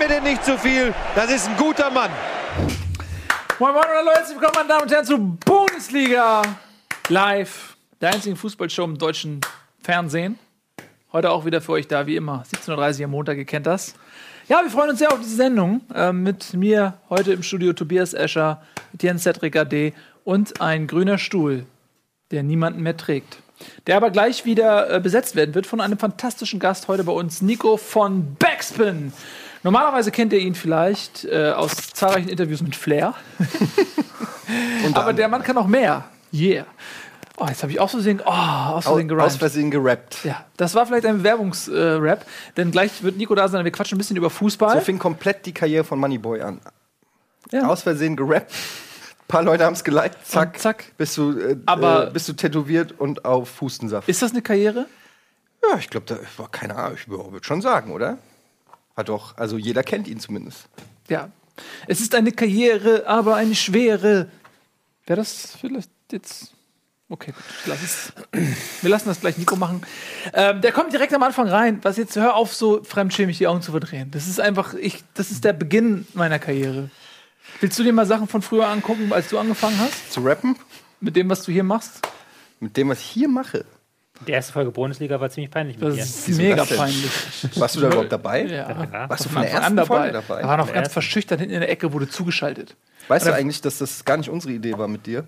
mir den nicht zu viel. Das ist ein guter Mann. Moin Moin und Leute, willkommen meine Damen und Herren zu Bundesliga Live, der einzigen Fußballshow im deutschen Fernsehen. Heute auch wieder für euch da, wie immer. 17.30 Uhr am Montag, ihr kennt das. Ja, wir freuen uns sehr auf diese Sendung. Ähm, mit mir heute im Studio Tobias Escher, Etienne Cedric AD und ein grüner Stuhl, der niemanden mehr trägt. Der aber gleich wieder äh, besetzt werden wird von einem fantastischen Gast heute bei uns, Nico von Backspin. Normalerweise kennt ihr ihn vielleicht äh, aus zahlreichen Interviews mit Flair. aber der Mann kann auch mehr. Yeah. Oh, jetzt habe ich aus Versehen, oh, aus Versehen Aus gerimt. Versehen gerappt. Ja, das war vielleicht ein Bewerbungsrap, denn gleich wird Nico da sein. Wir quatschen ein bisschen über Fußball. So fing komplett die Karriere von Moneyboy an. Ja. Aus Versehen gerappt. Ein paar Leute haben es geliked. Zack. Und zack. Bist du, äh, Aber- äh, bist du tätowiert und auf Hustensaft. Ist das eine Karriere? ja, ich glaube, da war keine Ahnung. Ich würde schon sagen, oder? Hat doch, also jeder kennt ihn zumindest. Ja. Es ist eine Karriere, aber eine schwere. Wäre das vielleicht jetzt. Okay, lass es. Wir lassen das gleich Nico machen. Ähm, der kommt direkt am Anfang rein. Was jetzt, hör auf, so fremdschämig die Augen zu verdrehen. Das ist einfach, ich, das ist der Beginn meiner Karriere. Willst du dir mal Sachen von früher angucken, als du angefangen hast? Zu rappen, Mit dem, was du hier machst? mit dem, was ich hier mache. Die erste Folge Bundesliga war ziemlich peinlich mit Das dir. ist mega das peinlich. Warst du da überhaupt dabei? Ja. Warst du Von von der ersten an Folge dabei. dabei? Da war noch ganz erste. verschüchtert hinten in der Ecke, wurde zugeschaltet. Weißt du eigentlich, dass das gar nicht unsere Idee war mit dir?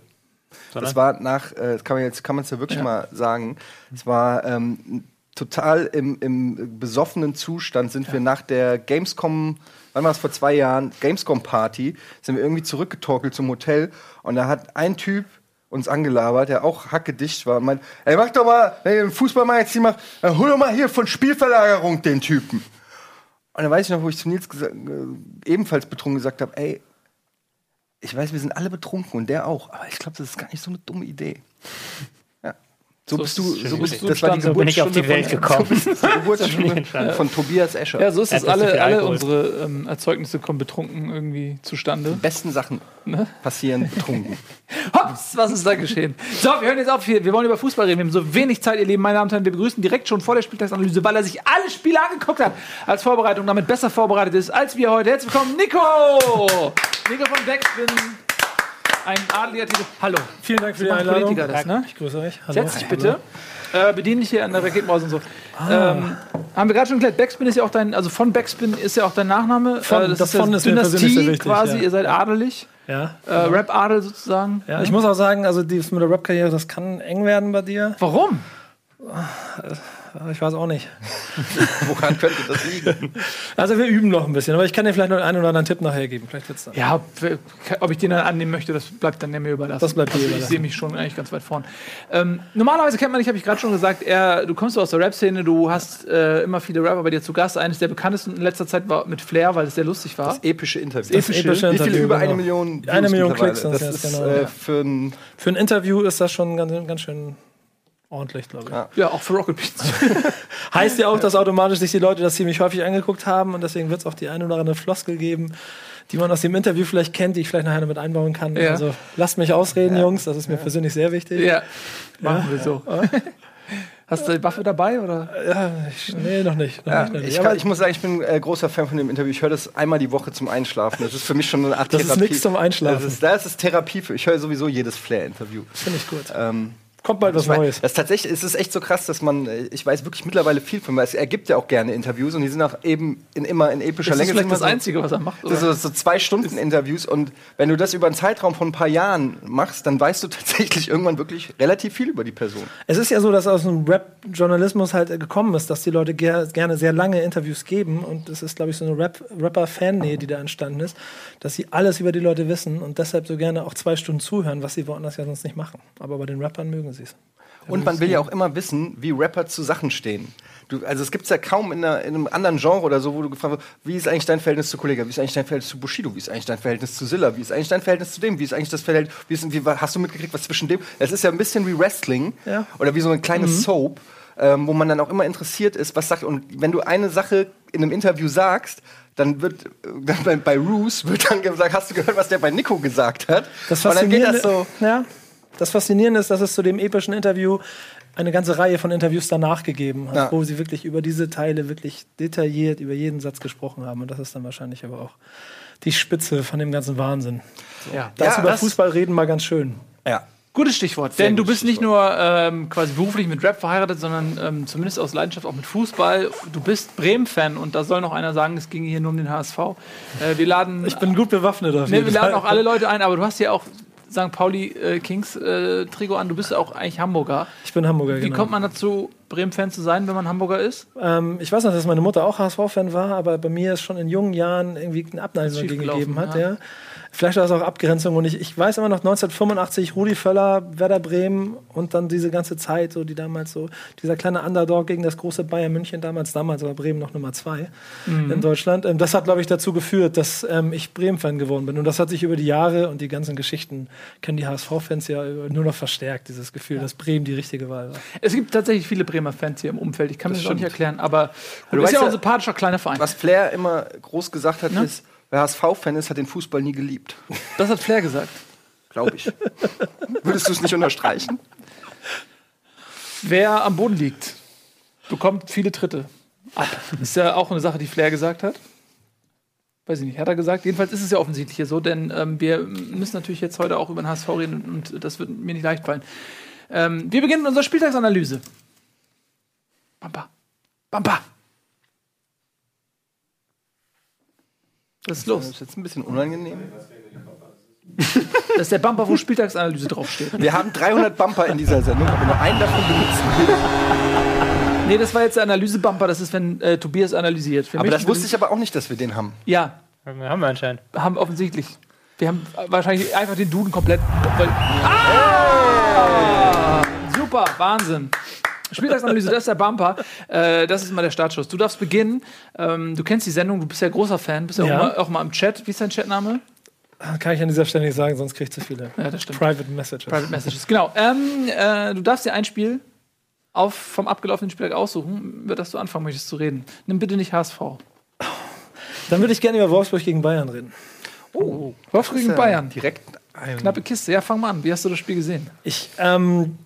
Das war nach, äh, das kann man jetzt kann man es ja wirklich mal sagen. Es war ähm, total im, im besoffenen Zustand sind wir nach der Gamescom, wann war es vor zwei Jahren, Gamescom Party, sind wir irgendwie zurückgetorkelt zum Hotel und da hat ein Typ uns angelabert, der auch hackedicht war und meint, ey mach doch mal, wenn ihr ein Fußballmagazin macht, dann hol doch mal hier von Spielverlagerung den Typen. Und dann weiß ich noch, wo ich zu Nils äh, ebenfalls betrunken gesagt habe, ey, ich weiß, wir sind alle betrunken und der auch, aber ich glaube, das ist gar nicht so eine dumme Idee. Ja. So, So bist du, ist- so bist du, das war die. So bin ich auf die Geburtsstunde Welt von, gekommen. So bist du die Geburtsstunde von Tobias Escher. Ja, so ist es. Alle, alle unsere ähm, Erzeugnisse kommen betrunken irgendwie zustande. Die besten Sachen Ne? passieren betrunken. Hops, was ist da geschehen? So, wir hören jetzt auf hier. Wir wollen über Fußball reden. Wir haben so wenig Zeit, ihr Lieben. Meine Damen und Herren, wir begrüßen direkt schon vor der Spieltagsanalyse, weil er sich alle Spiele angeguckt hat als Vorbereitung, damit besser vorbereitet ist als wir heute. Herzlich willkommen, Nico! Nico von Backspin. Ein adeliger Titel. Hallo. Vielen Dank für die machen Einladung. Politiker das, ne? Ich grüße euch. Hallo. Setz dich bitte. Äh, bedien dich hier an der Raketenmaus und so. Ähm, haben wir gerade schon geklärt, Backspin ist ja auch dein, also von Backspin ist ja auch dein Nachname. Von- äh, das das ist, von ist Dynastie wichtig, quasi, ja. ihr seid adelig. Ja. Äh, Rap-Adel sozusagen. ja, ich muss auch sagen, also die mit der Rap-Karriere, das kann eng werden bei dir. Warum? Ich weiß auch nicht. Woran könnte das liegen? Also wir üben noch ein bisschen, aber ich kann dir vielleicht noch einen oder anderen Tipp nachher geben. Vielleicht wird's dann. Ja, ob ich den dann annehmen möchte, das bleibt dann mir überlassen. Das bleibt dir also Ich überlassen. sehe mich schon eigentlich ganz weit vorn. Ähm, normalerweise kennt man dich, habe ich gerade schon gesagt, er, du kommst aus der Rap-Szene, du hast äh, immer viele Rapper bei dir zu Gast. Eines der bekanntesten in letzter Zeit war mit Flair, weil es sehr lustig war. Das epische Interview. Das epische Wie viele? Interview, Über eine genau. Million Eine Million. Klicks sind Das es ist genau, äh, ja. für ein Für ein Interview ist das schon ganz, ganz schön ordentlich, glaube ich. Ja. ja, auch für Rocket Beats. Heißt ja auch, dass automatisch sich die Leute das ziemlich häufig angeguckt haben und deswegen wird es auch die eine oder andere Floskel geben, die man aus dem Interview vielleicht kennt, die ich vielleicht nachher noch mit einbauen kann. Ja. Also lasst mich ausreden, Jungs, das ist mir persönlich sehr wichtig. ja, machen wir so. Hast du die Waffe dabei oder? Ja, ich, nee, noch nicht. Noch Ja, nicht, noch nicht. ich, kann, ich muss sagen, ich bin äh, großer Fan von dem Interview. Ich höre das einmal die Woche zum Einschlafen. Das ist für mich schon eine Art Das ist Therapie. nix zum Einschlafen. Das ist, das ist Therapie für. Ich höre sowieso jedes Flair-Interview. Finde ich gut. Ähm, Kommt bald was ich mein, Neues. Das tatsächlich, es ist echt so krass, dass man, äh, ich weiß wirklich mittlerweile viel von ihm. Er gibt ja auch gerne Interviews und die sind auch eben in immer in epischer Das ist Länge. vielleicht Sind das so- Einzige, was er macht. Das Oder? ist so, so zwei Stunden Interviews und wenn du das über einen Zeitraum von ein paar Jahren machst, dann weißt du tatsächlich irgendwann wirklich relativ viel über die Person. Es ist ja so, dass aus dem Rap-Journalismus halt gekommen ist, dass die Leute ger gerne sehr lange Interviews geben und es ist, glaube ich, so eine Rap Rapper-Fan-Nähe, die da entstanden ist, dass sie alles über die Leute wissen und deshalb so gerne auch zwei Stunden zuhören, was sie woanders ja sonst nicht machen. Aber bei den Rappern mögen sie es. Und man will ja auch immer wissen, wie Rapper zu Sachen stehen. Du, also es gibt ja kaum in, einer, in einem anderen Genre oder so, wo du gefragt wirst, wie ist eigentlich dein Verhältnis zu Kollega, wie ist eigentlich dein Verhältnis zu Bushido, wie ist eigentlich dein Verhältnis zu Silla, wie ist eigentlich dein Verhältnis zu dem, wie ist eigentlich das Verhältnis, wie, ist, wie hast du mitgekriegt, was zwischen dem, es ist ja ein bisschen wie Wrestling Ja. oder wie so eine kleine Soap, ähm, wo man dann auch immer interessiert ist, was sagt, und wenn du eine Sache in einem Interview sagst, dann wird äh, dann bei, bei Roos wird dann gesagt, hast du gehört, was der bei Nico gesagt hat? Das und dann geht das so. ja, das Faszinierende ist, dass es zu dem epischen Interview eine ganze Reihe von Interviews danach gegeben hat, Ja. wo sie wirklich über diese Teile wirklich detailliert über jeden Satz gesprochen haben. Und das ist dann wahrscheinlich aber auch die Spitze von dem ganzen Wahnsinn. Ja. Das Ja, über das- Fußball reden mal ganz schön. Ja. Gutes Stichwort, denn du bist nicht nur ähm, quasi beruflich mit Rap verheiratet, sondern ähm, zumindest aus Leidenschaft auch mit Fußball. Du bist Bremen-Fan und da soll noch einer sagen, es ging hier nur um den HSV. Äh, wir laden, Ich bin gut bewaffnet auf nee, jeden wir laden Fall. auch alle Leute ein, aber du hast ja auch St. Pauli äh, Kings äh, Trikot an. Du bist ja auch eigentlich Hamburger. Ich bin Hamburger, Wie genau. kommt man dazu, Bremen-Fan zu sein, wenn man Hamburger ist? Ähm, ich weiß noch, dass meine Mutter auch HSV-Fan war, aber bei mir ist schon in jungen Jahren irgendwie eine Abneigung gegeben hat. ja. Ja. Vielleicht war es auch Abgrenzung und ich, ich weiß immer noch 1985 Rudi Völler, Werder Bremen und dann diese ganze Zeit, so die damals so dieser kleine Underdog gegen das große Bayern München damals, damals war Bremen noch Nummer zwei in Deutschland. Ähm, das hat glaube ich dazu geführt, dass ähm, ich Bremen-Fan geworden bin und das hat sich über die Jahre und die ganzen Geschichten kennen die HSV-Fans ja nur noch verstärkt dieses Gefühl, dass Bremen die richtige Wahl war. Es gibt tatsächlich viele Bremer Fans hier im Umfeld. Ich kann mir das auch nicht erklären, aber Du gut, ist weißt ja auch ja, ein sympathischer kleiner Verein. Was Flair immer groß gesagt hat, ist, wer HSV-Fan ist, hat den Fußball nie geliebt. Das hat Flair gesagt. Glaube ich. Würdest du es nicht unterstreichen? Wer am Boden liegt, bekommt viele Tritte ab. Ist ja auch eine Sache, die Flair gesagt hat. Weiß ich nicht, hat er gesagt. Jedenfalls ist es ja offensichtlich hier so, denn ähm, wir müssen natürlich jetzt heute auch über den HSV reden und das wird mir nicht leicht fallen. Ähm, wir beginnen mit unserer Spieltagsanalyse. Bampa. Bampa. Was ist Das los? ist jetzt ein bisschen unangenehm. Das ist der Bumper, wo Spieltagsanalyse draufsteht. Wir haben 300 Bumper in dieser Sendung, aber nur einen davon benutzen. Nee, das war jetzt der Analyse-Bumper. Das ist, wenn äh, Tobias analysiert. Für Aber mich- das wusste ich aber auch nicht, dass wir den haben. Ja, Haben wir anscheinend. haben offensichtlich. Wir haben wahrscheinlich einfach den Duden komplett. Ah! Super, Wahnsinn. Spieltagsanalyse, das ist der Bumper. Äh, das ist mal der Startschuss. Du darfst beginnen. Ähm, du kennst die Sendung, du bist ja großer Fan, bist ja, Ja. Auch, mal, auch mal im Chat. Wie ist dein Chatname? Kann ich an dieser Stelle nicht sagen, sonst kriege ich zu viele. Ja, das stimmt. Private Messages. Private Messages. Genau. Ähm, äh, du darfst dir ein Spiel auf, vom abgelaufenen Spieltag aussuchen, über das du anfangen möchtest zu reden. Nimm bitte nicht HSV. Dann würde ich gerne über Wolfsburg gegen Bayern reden. Wolfsburg gegen Bayern. Direkt Knappe Kiste. Ja, fang mal an. Wie hast du das Spiel gesehen? Ich ähm,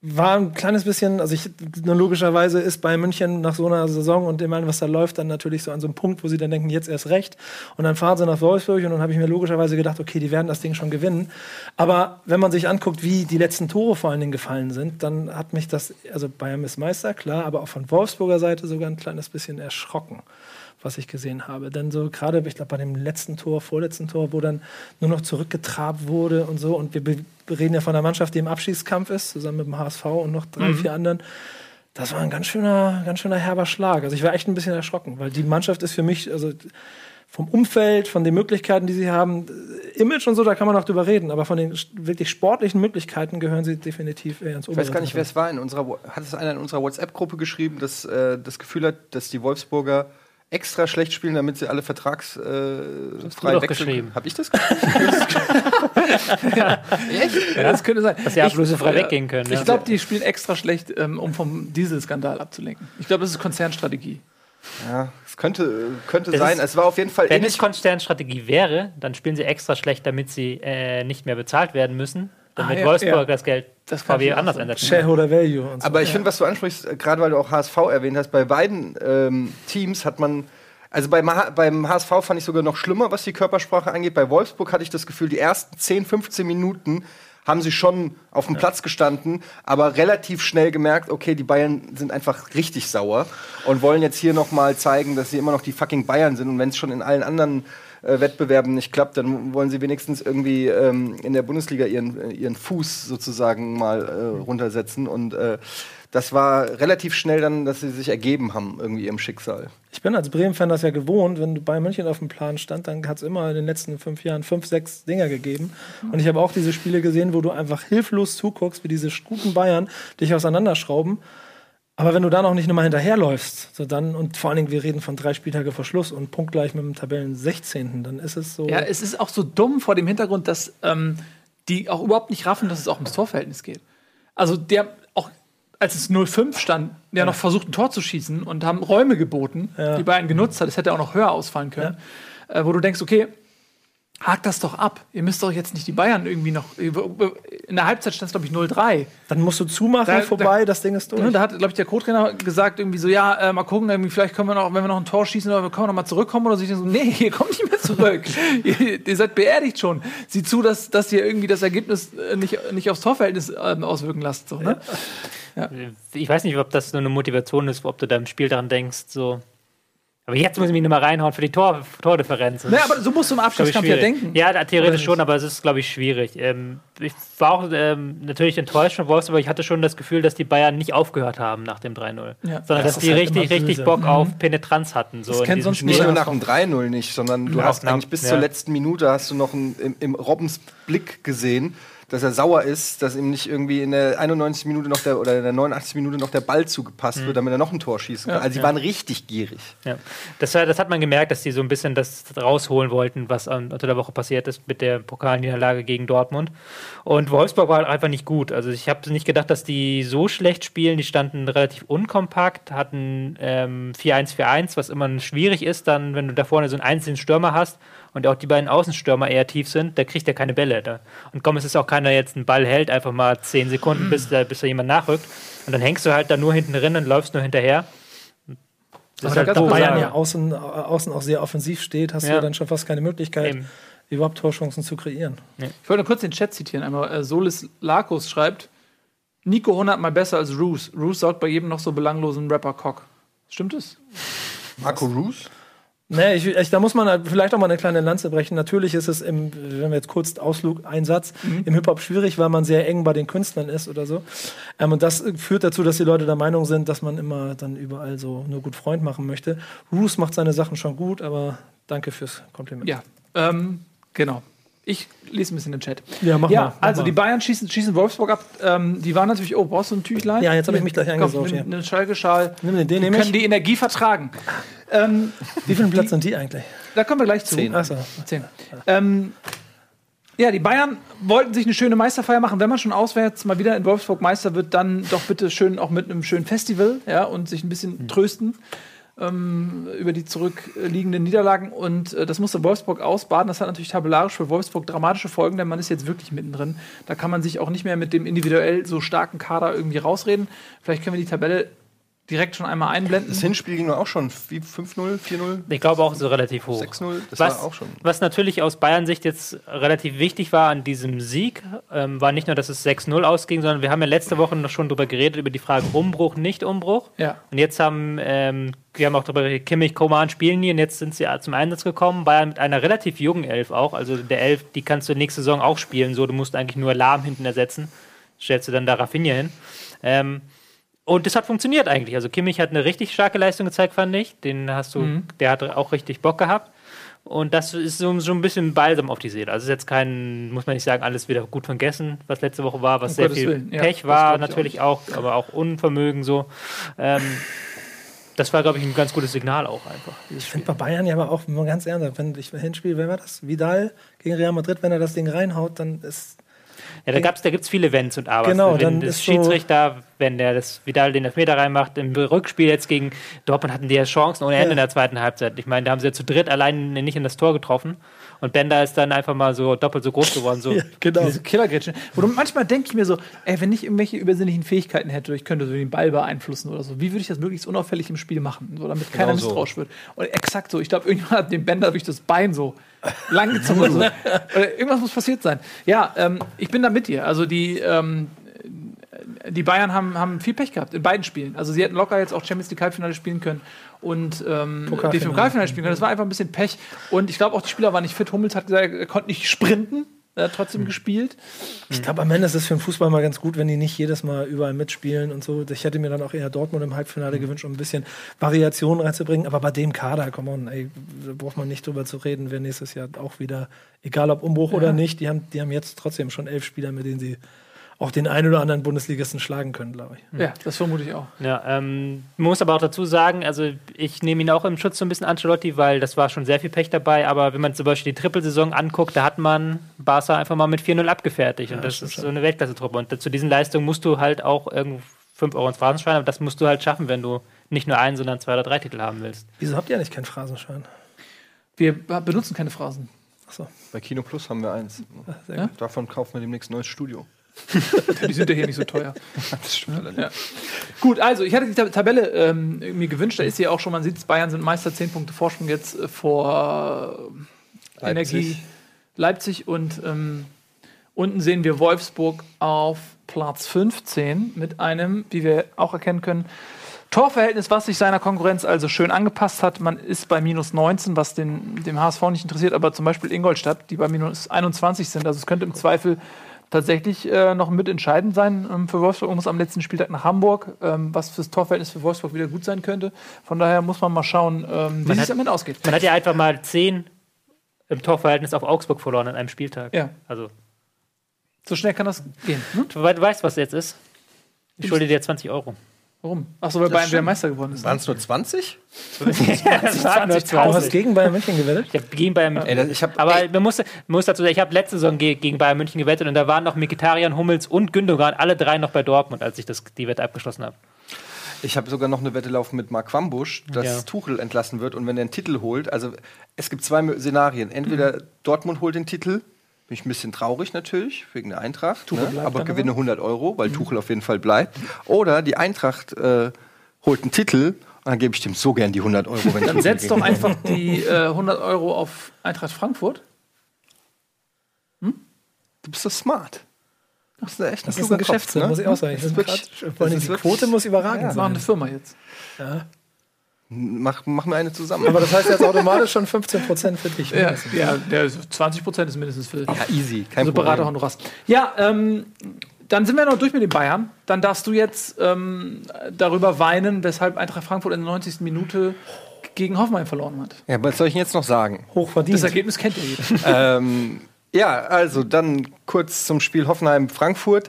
war ein kleines bisschen, also ich nur logischerweise ist bei München nach so einer Saison und dem allem, was da läuft, dann natürlich so an so einem Punkt, wo sie dann denken, jetzt erst recht. Und dann fahren sie nach Wolfsburg und dann habe ich mir logischerweise gedacht, okay, die werden das Ding schon gewinnen. Aber wenn man sich anguckt, wie die letzten Tore vor allen Dingen gefallen sind, dann hat mich das, also Bayern ist Meister, klar, aber auch von Wolfsburger Seite sogar ein kleines bisschen erschrocken was ich gesehen habe. Denn so gerade, ich glaube, bei dem letzten Tor, vorletzten Tor, wo dann nur noch zurückgetrabt wurde und so. Und wir reden ja von einer Mannschaft, die im Abschießkampf ist, zusammen mit dem HSV und noch drei, vier anderen. Das war ein ganz schöner, ganz schöner herber Schlag. Also ich war echt ein bisschen erschrocken, weil die Mannschaft ist für mich, also vom Umfeld, von den Möglichkeiten, die sie haben, äh, Image und so, da kann man auch drüber reden, aber von den wirklich sportlichen Möglichkeiten gehören sie definitiv eher ins Ich weiß gar nicht, wer es war. In unserer, hat es einer in unserer WhatsApp-Gruppe geschrieben, dass äh, das Gefühl hat, dass die Wolfsburger extra schlecht spielen, damit sie alle vertragsfrei äh, frei doch wechseln geschrieben. können. Hab ich das geschrieben? Ja, das könnte sein. Dass die Ablöse frei Ich- weggehen können. Ich ja. glaube, die spielen extra schlecht, ähm, um vom Dieselskandal abzulenken. Ich glaube, das ist Konzernstrategie. ja, es könnte, könnte Das sein. ist- Es war auf jeden Fall Wenn es Konzernstrategie wäre, dann spielen sie extra schlecht, damit sie äh, nicht mehr bezahlt werden müssen, damit Ah, ja, Wolfsburg ja. das Geld Das VW anders ändert. Shareholder Value und so. Aber ich finde, was du ansprichst, gerade weil du auch HSV erwähnt hast, bei beiden ähm, Teams hat man. Also beim, beim HSV fand ich sogar noch schlimmer, was die Körpersprache angeht. Bei Wolfsburg hatte ich das Gefühl, die ersten 10, 15 Minuten haben sie schon auf dem Platz gestanden, aber relativ schnell gemerkt, okay, die Bayern sind einfach richtig sauer und wollen jetzt hier noch mal zeigen, dass sie immer noch die fucking Bayern sind. Und wenn es schon in allen anderen äh, Wettbewerben nicht klappt, dann wollen sie wenigstens irgendwie ähm, in der Bundesliga ihren, ihren Fuß sozusagen mal äh, runtersetzen. Und äh, das war relativ schnell dann, dass sie sich ergeben haben, irgendwie ihrem Schicksal. Ich bin als Bremen-Fan das ja gewohnt, wenn du bei München auf dem Plan stand, dann hat es immer in den letzten fünf Jahren fünf, sechs Dinger gegeben. Und ich habe auch diese Spiele gesehen, wo du einfach hilflos zuguckst, wie diese guten Bayern dich auseinanderschrauben. Aber wenn du da noch nicht nochmal hinterherläufst, so dann, und vor allen Dingen, wir reden von drei Spieltage vor Schluss und punktgleich mit dem Tabellen 16., dann ist es so. Ja, es ist auch so dumm vor dem Hintergrund, dass ähm, die auch überhaupt nicht raffen, dass es auch ums Torverhältnis geht. Also der auch als es 0-5 stand, ja, noch versucht, ein Tor zu schießen und haben Räume geboten, Ja. die Bayern genutzt hat. Es hätte auch noch höher ausfallen können. Äh, wo du denkst, okay, hakt das doch ab. Ihr müsst doch jetzt nicht die Bayern irgendwie noch. In der Halbzeit stand es, glaube ich, 0-3. Dann musst du zumachen, Da- vorbei, das Ding ist durch. Ne, da hat, glaube ich, der Co-Trainer gesagt, irgendwie so, ja, äh, mal gucken, irgendwie, vielleicht können wir noch, wenn wir noch ein Tor schießen, oder können wir noch mal zurückkommen oder so. Ich so, nee, ihr kommt nicht mehr zurück. ihr, ihr seid beerdigt schon. Sieh zu, dass, dass ihr irgendwie das Ergebnis äh, nicht, nicht aufs Torverhältnis ähm, auswirken lasst. So, ne? Ich weiß nicht, ob das nur eine Motivation ist, ob du da im Spiel daran denkst, so. Aber jetzt muss ich mich nochmal reinhauen für die Tor Tordifferenz. Ne, ist, aber so musst du im Abstiegskampf ja denken. Ja, theoretisch schon, aber es ist, glaube ich, schwierig. Ähm, ich war auch ähm, natürlich enttäuscht von Wolfsburg, aber ich hatte schon das Gefühl, dass die Bayern nicht aufgehört haben nach dem 3-0. Ja. Sondern Das dass die halt richtig, richtig. Bock auf Penetranz hatten. So Das in kennt diesem sonst Spiel. Nicht nur nach dem 3-0 nicht, sondern du Ja, hast knapp, eigentlich bis ja. zur letzten Minute hast du noch einen, im, im Robbens Blick gesehen, dass er sauer ist, dass ihm nicht irgendwie in der 91 Minute noch der oder in der 89 Minute noch der Ball zugepasst wird, damit er noch ein Tor schießen kann. also die waren richtig gierig. Ja. Das, war- das hat man gemerkt, dass die so ein bisschen das rausholen wollten, was an- unter der Woche passiert ist mit der Pokalniederlage gegen Dortmund. Und Wolfsburg war halt einfach nicht gut. Also ich habe nicht gedacht, dass die so schlecht spielen. Die standen relativ unkompakt, hatten ähm, 4-1-4-1, was immer schwierig ist, dann, wenn du da vorne so einen einzelnen Stürmer hast und auch die beiden Außenstürmer eher tief sind, da kriegt er keine Bälle. Da. Und Gomez ist auch keiner, der jetzt einen Ball hält, einfach mal 10 Sekunden, bis, da, bis da jemand nachrückt. Und dann hängst du halt da nur hinten drin und läufst nur hinterher. Das Aber Wo du Bayern ja außen, außen auch sehr offensiv steht, hast du Ja. ja dann schon fast keine Möglichkeit, Eben. überhaupt Torchancen zu kreieren. Ich wollte nur kurz den Chat zitieren. Einmal äh, Solis Lakos schreibt: Nico 100 mal besser als Roos. Roos saugt bei jedem noch so belanglosen Rapper Cock. Stimmt es? Marco Roos? Nee, ich, ich, da muss man halt vielleicht auch mal eine kleine Lanze brechen. Natürlich ist es im, wenn wir jetzt kurz Ausflug, Einsatz, im Hip-Hop schwierig, weil man sehr eng bei den Künstlern ist oder so. Ähm, und das führt dazu, dass die Leute der Meinung sind, dass man immer dann überall so nur gut Freund machen möchte. Roos macht seine Sachen schon gut, aber danke fürs Kompliment. Ja. Ähm, genau. Ich lese ein bisschen den Chat. Ja, mach ja, mal, mach also mal. die Bayern schießen, schießen Wolfsburg ab. Ähm, die waren natürlich, oh, brauchst du ein Tüchlein? Ja, jetzt hab ich mich gleich Komm, eingesaugt nimm. Einen Schalke-Schal. Nimm den, den Die können ich. die Energie vertragen. Ähm, Wie viel Platz sind die eigentlich? da kommen wir gleich zu. Zehn. Achso. Zehn. Ähm, ja, die Bayern wollten sich eine schöne Meisterfeier machen. Wenn man schon auswärts mal wieder in Wolfsburg Meister wird, dann doch bitte schön auch mit einem schönen Festival ja, und sich ein bisschen trösten ähm, über die zurückliegenden Niederlagen. Und äh, das musste Wolfsburg ausbaden. Das hat natürlich tabellarisch für Wolfsburg dramatische Folgen, denn man ist jetzt wirklich mittendrin. Da kann man sich auch nicht mehr mit dem individuell so starken Kader irgendwie rausreden. Vielleicht können wir die Tabelle direkt schon einmal einblenden. Das Hinspiel ging doch auch schon wie 5-0, 4-0, Ich glaube auch so relativ hoch. 6-0. Das Was, war auch schon. was natürlich aus Bayern-Sicht jetzt relativ wichtig war an diesem Sieg, ähm, war nicht nur, dass es 6-0 ausging, sondern wir haben ja letzte Woche noch schon darüber geredet, über die Frage Umbruch, Nicht-Umbruch. Ja. Und jetzt haben ähm, wir haben auch darüber geredet, Kimmich, Koman spielen nie und jetzt sind sie zum Einsatz gekommen. Bayern mit einer relativ jungen Elf auch. Also der Elf, die kannst du nächste Saison auch spielen. So, du musst eigentlich nur Lahm hinten ersetzen. Stellst du dann da Rafinha hin. Ähm, und das hat funktioniert eigentlich. Also Kimmich hat eine richtig starke Leistung gezeigt, fand ich. Den hast du, Mhm. der hat auch richtig Bock gehabt. Und das ist so, so ein bisschen Balsam auf die Seele. Also ist jetzt kein, muss man nicht sagen, alles wieder gut vergessen, was letzte Woche war, was Um sehr Gottes viel Willen. Ja, Pech das war, natürlich auch, aber auch Unvermögen so. Ähm, das war, glaube ich, ein ganz gutes Signal auch einfach. Ich finde bei Bayern ja aber auch, wenn man ganz ernst, wenn ich hinspiele, wer war das? Vidal gegen Real Madrid, wenn er das Ding reinhaut, dann ist. Ja, da, gab's, da gibt es viele Wenns und Abers. Genau, wenn dann das ist so- Schiedsrichter, wenn der das Vidal den Elfmeter reinmacht, im Rückspiel jetzt gegen Dortmund hatten die ja Chancen ohne Ende Ja. in der zweiten Halbzeit. Ich meine, da haben sie ja zu dritt allein nicht in das Tor getroffen. Und Bender ist dann einfach mal so doppelt so groß geworden. So. genau. Diese Killergrätschen. Wo manchmal denke ich mir so, ey, wenn ich irgendwelche übersinnlichen Fähigkeiten hätte, ich könnte so den Ball beeinflussen oder so, wie würde ich das möglichst unauffällig im Spiel machen, so, damit keiner Genau so. misstrauisch wird? Und exakt so. Ich glaube, irgendjemand hat den Bänder durch das Bein so lang gezogen. oder, so. oder irgendwas muss passiert sein. Ja, ähm, ich bin da mit dir. Also die, ähm, die Bayern haben, haben viel Pech gehabt in beiden Spielen. Also sie hätten locker jetzt auch Champions League Halbfinale spielen können und ähm, Pokalfinale. die Pokalfinale spielen können. Das war einfach ein bisschen Pech. Und ich glaube auch, die Spieler waren nicht fit. Hummels hat gesagt, er konnte nicht sprinten. Er hat trotzdem gespielt. Ich glaube, am Ende ist es für den Fußball mal ganz gut, wenn die nicht jedes Mal überall mitspielen und so. Ich hätte mir dann auch eher Dortmund im Halbfinale gewünscht, um ein bisschen Variation reinzubringen. Aber bei dem Kader, come on, ey, da braucht man nicht drüber zu reden, wer nächstes Jahr auch wieder, egal ob Umbruch oder nicht, die haben, die haben jetzt trotzdem schon elf Spieler, mit denen sie auch den einen oder anderen Bundesligisten schlagen können, glaube ich. Ja, das vermute ich auch. Ja, ähm, man muss aber auch dazu sagen, also ich nehme ihn auch im Schutz so ein bisschen Ancelotti, weil das war schon sehr viel Pech dabei. Aber wenn man zum Beispiel die Trippelsaison anguckt, da hat man Barca einfach mal mit 4-0 abgefertigt. und das ist so eine Weltklasse-Truppe. Und zu diesen Leistungen musst du halt auch irgendwo 5 Euro ins Phrasenschwein, aber das musst du halt schaffen, wenn du nicht nur einen, sondern zwei oder drei Titel haben willst. Wieso habt ihr eigentlich keinen Phrasenschein? Wir benutzen keine Phrasen. Bei Kino Plus haben wir eins. Ja? Davon kaufen wir demnächst ein neues Studio. Die sind ja hier nicht so teuer. Das stimmt allerdings. Ja. Gut, also ich hatte die Tab- Tabelle ähm, mir gewünscht. Da ist sie ja auch schon, man sieht es, Bayern sind Meister, 10 Punkte Vorsprung jetzt äh, vor äh, Energie Leipzig und ähm, unten sehen wir Wolfsburg auf Platz 15 mit einem, wie wir auch erkennen können, Torverhältnis, was sich seiner Konkurrenz also schön angepasst hat. Man ist bei minus 19, was den, dem HSV nicht interessiert, aber zum Beispiel Ingolstadt, die bei minus 21 sind. Also es könnte im Zweifel tatsächlich äh, noch mitentscheidend sein ähm, für Wolfsburg. Man muss am letzten Spieltag nach Hamburg, ähm, was fürs Torverhältnis für Wolfsburg wieder gut sein könnte. Von daher muss man mal schauen, ähm, wie es am Ende ausgeht. Man hat ja einfach mal 10 im Torverhältnis auf Augsburg verloren an einem Spieltag. Ja, Also, so schnell kann das gehen. Hm? du we- weißt, was jetzt ist? Ich schulde dir 20 Euro. Warum? Achso, weil Bayern wieder Meister geworden ist. Waren es nur 20? das waren nur Du hast 20. gegen Bayern München gewettet? Ich habe gegen Bayern München. Ey, das- ich hab- aber ey. man muss, man muss dazu sagen, ich habe letzte Saison ge gegen Bayern München gewettet und da waren noch Mikitarian, Hummels und Gündogan, alle drei noch bei Dortmund, als ich das, die Wette abgeschlossen habe. Ich habe sogar noch eine Wette laufen mit Mark Wambusch, dass Ja. Tuchel entlassen wird und wenn er einen Titel holt, also es gibt zwei Szenarien. Entweder Dortmund holt den Titel, bin ich ein bisschen traurig natürlich, wegen der Eintracht, ne? aber gewinne 100 Euro, weil Tuchel auf jeden Fall bleibt. Oder die Eintracht äh, holt einen Titel und dann gebe ich dem so gern die 100 Euro. Wenn Dann setzt doch einfach die äh, 100 Euro auf Eintracht Frankfurt. Du bist so smart. Du bist echt ein Das ist kluger ein Geschäftssinn, Kopf, ne? muss ich auch sagen. Ich Das ist wirklich- grad- vor allem das die ist wirklich- Quote muss überragend Ja. Wir machen sein. eine Firma jetzt. Mach, mach mir eine zusammen. Aber das heißt jetzt automatisch schon 15% für dich. Ja, ja der 20 Prozent ist mindestens für ja, easy, kein also Problem. Beraterhonoras. Ja, ähm, dann sind wir noch durch mit den Bayern. Dann darfst du jetzt ähm, darüber weinen, weshalb Eintracht Frankfurt in der 90. Minute gegen Hoffenheim verloren hat. Ja, was soll ich denn jetzt noch sagen? Hochverdient. Das Ergebnis kennt ihr jeder. ähm, ja, also dann kurz zum Spiel Hoffenheim-Frankfurt.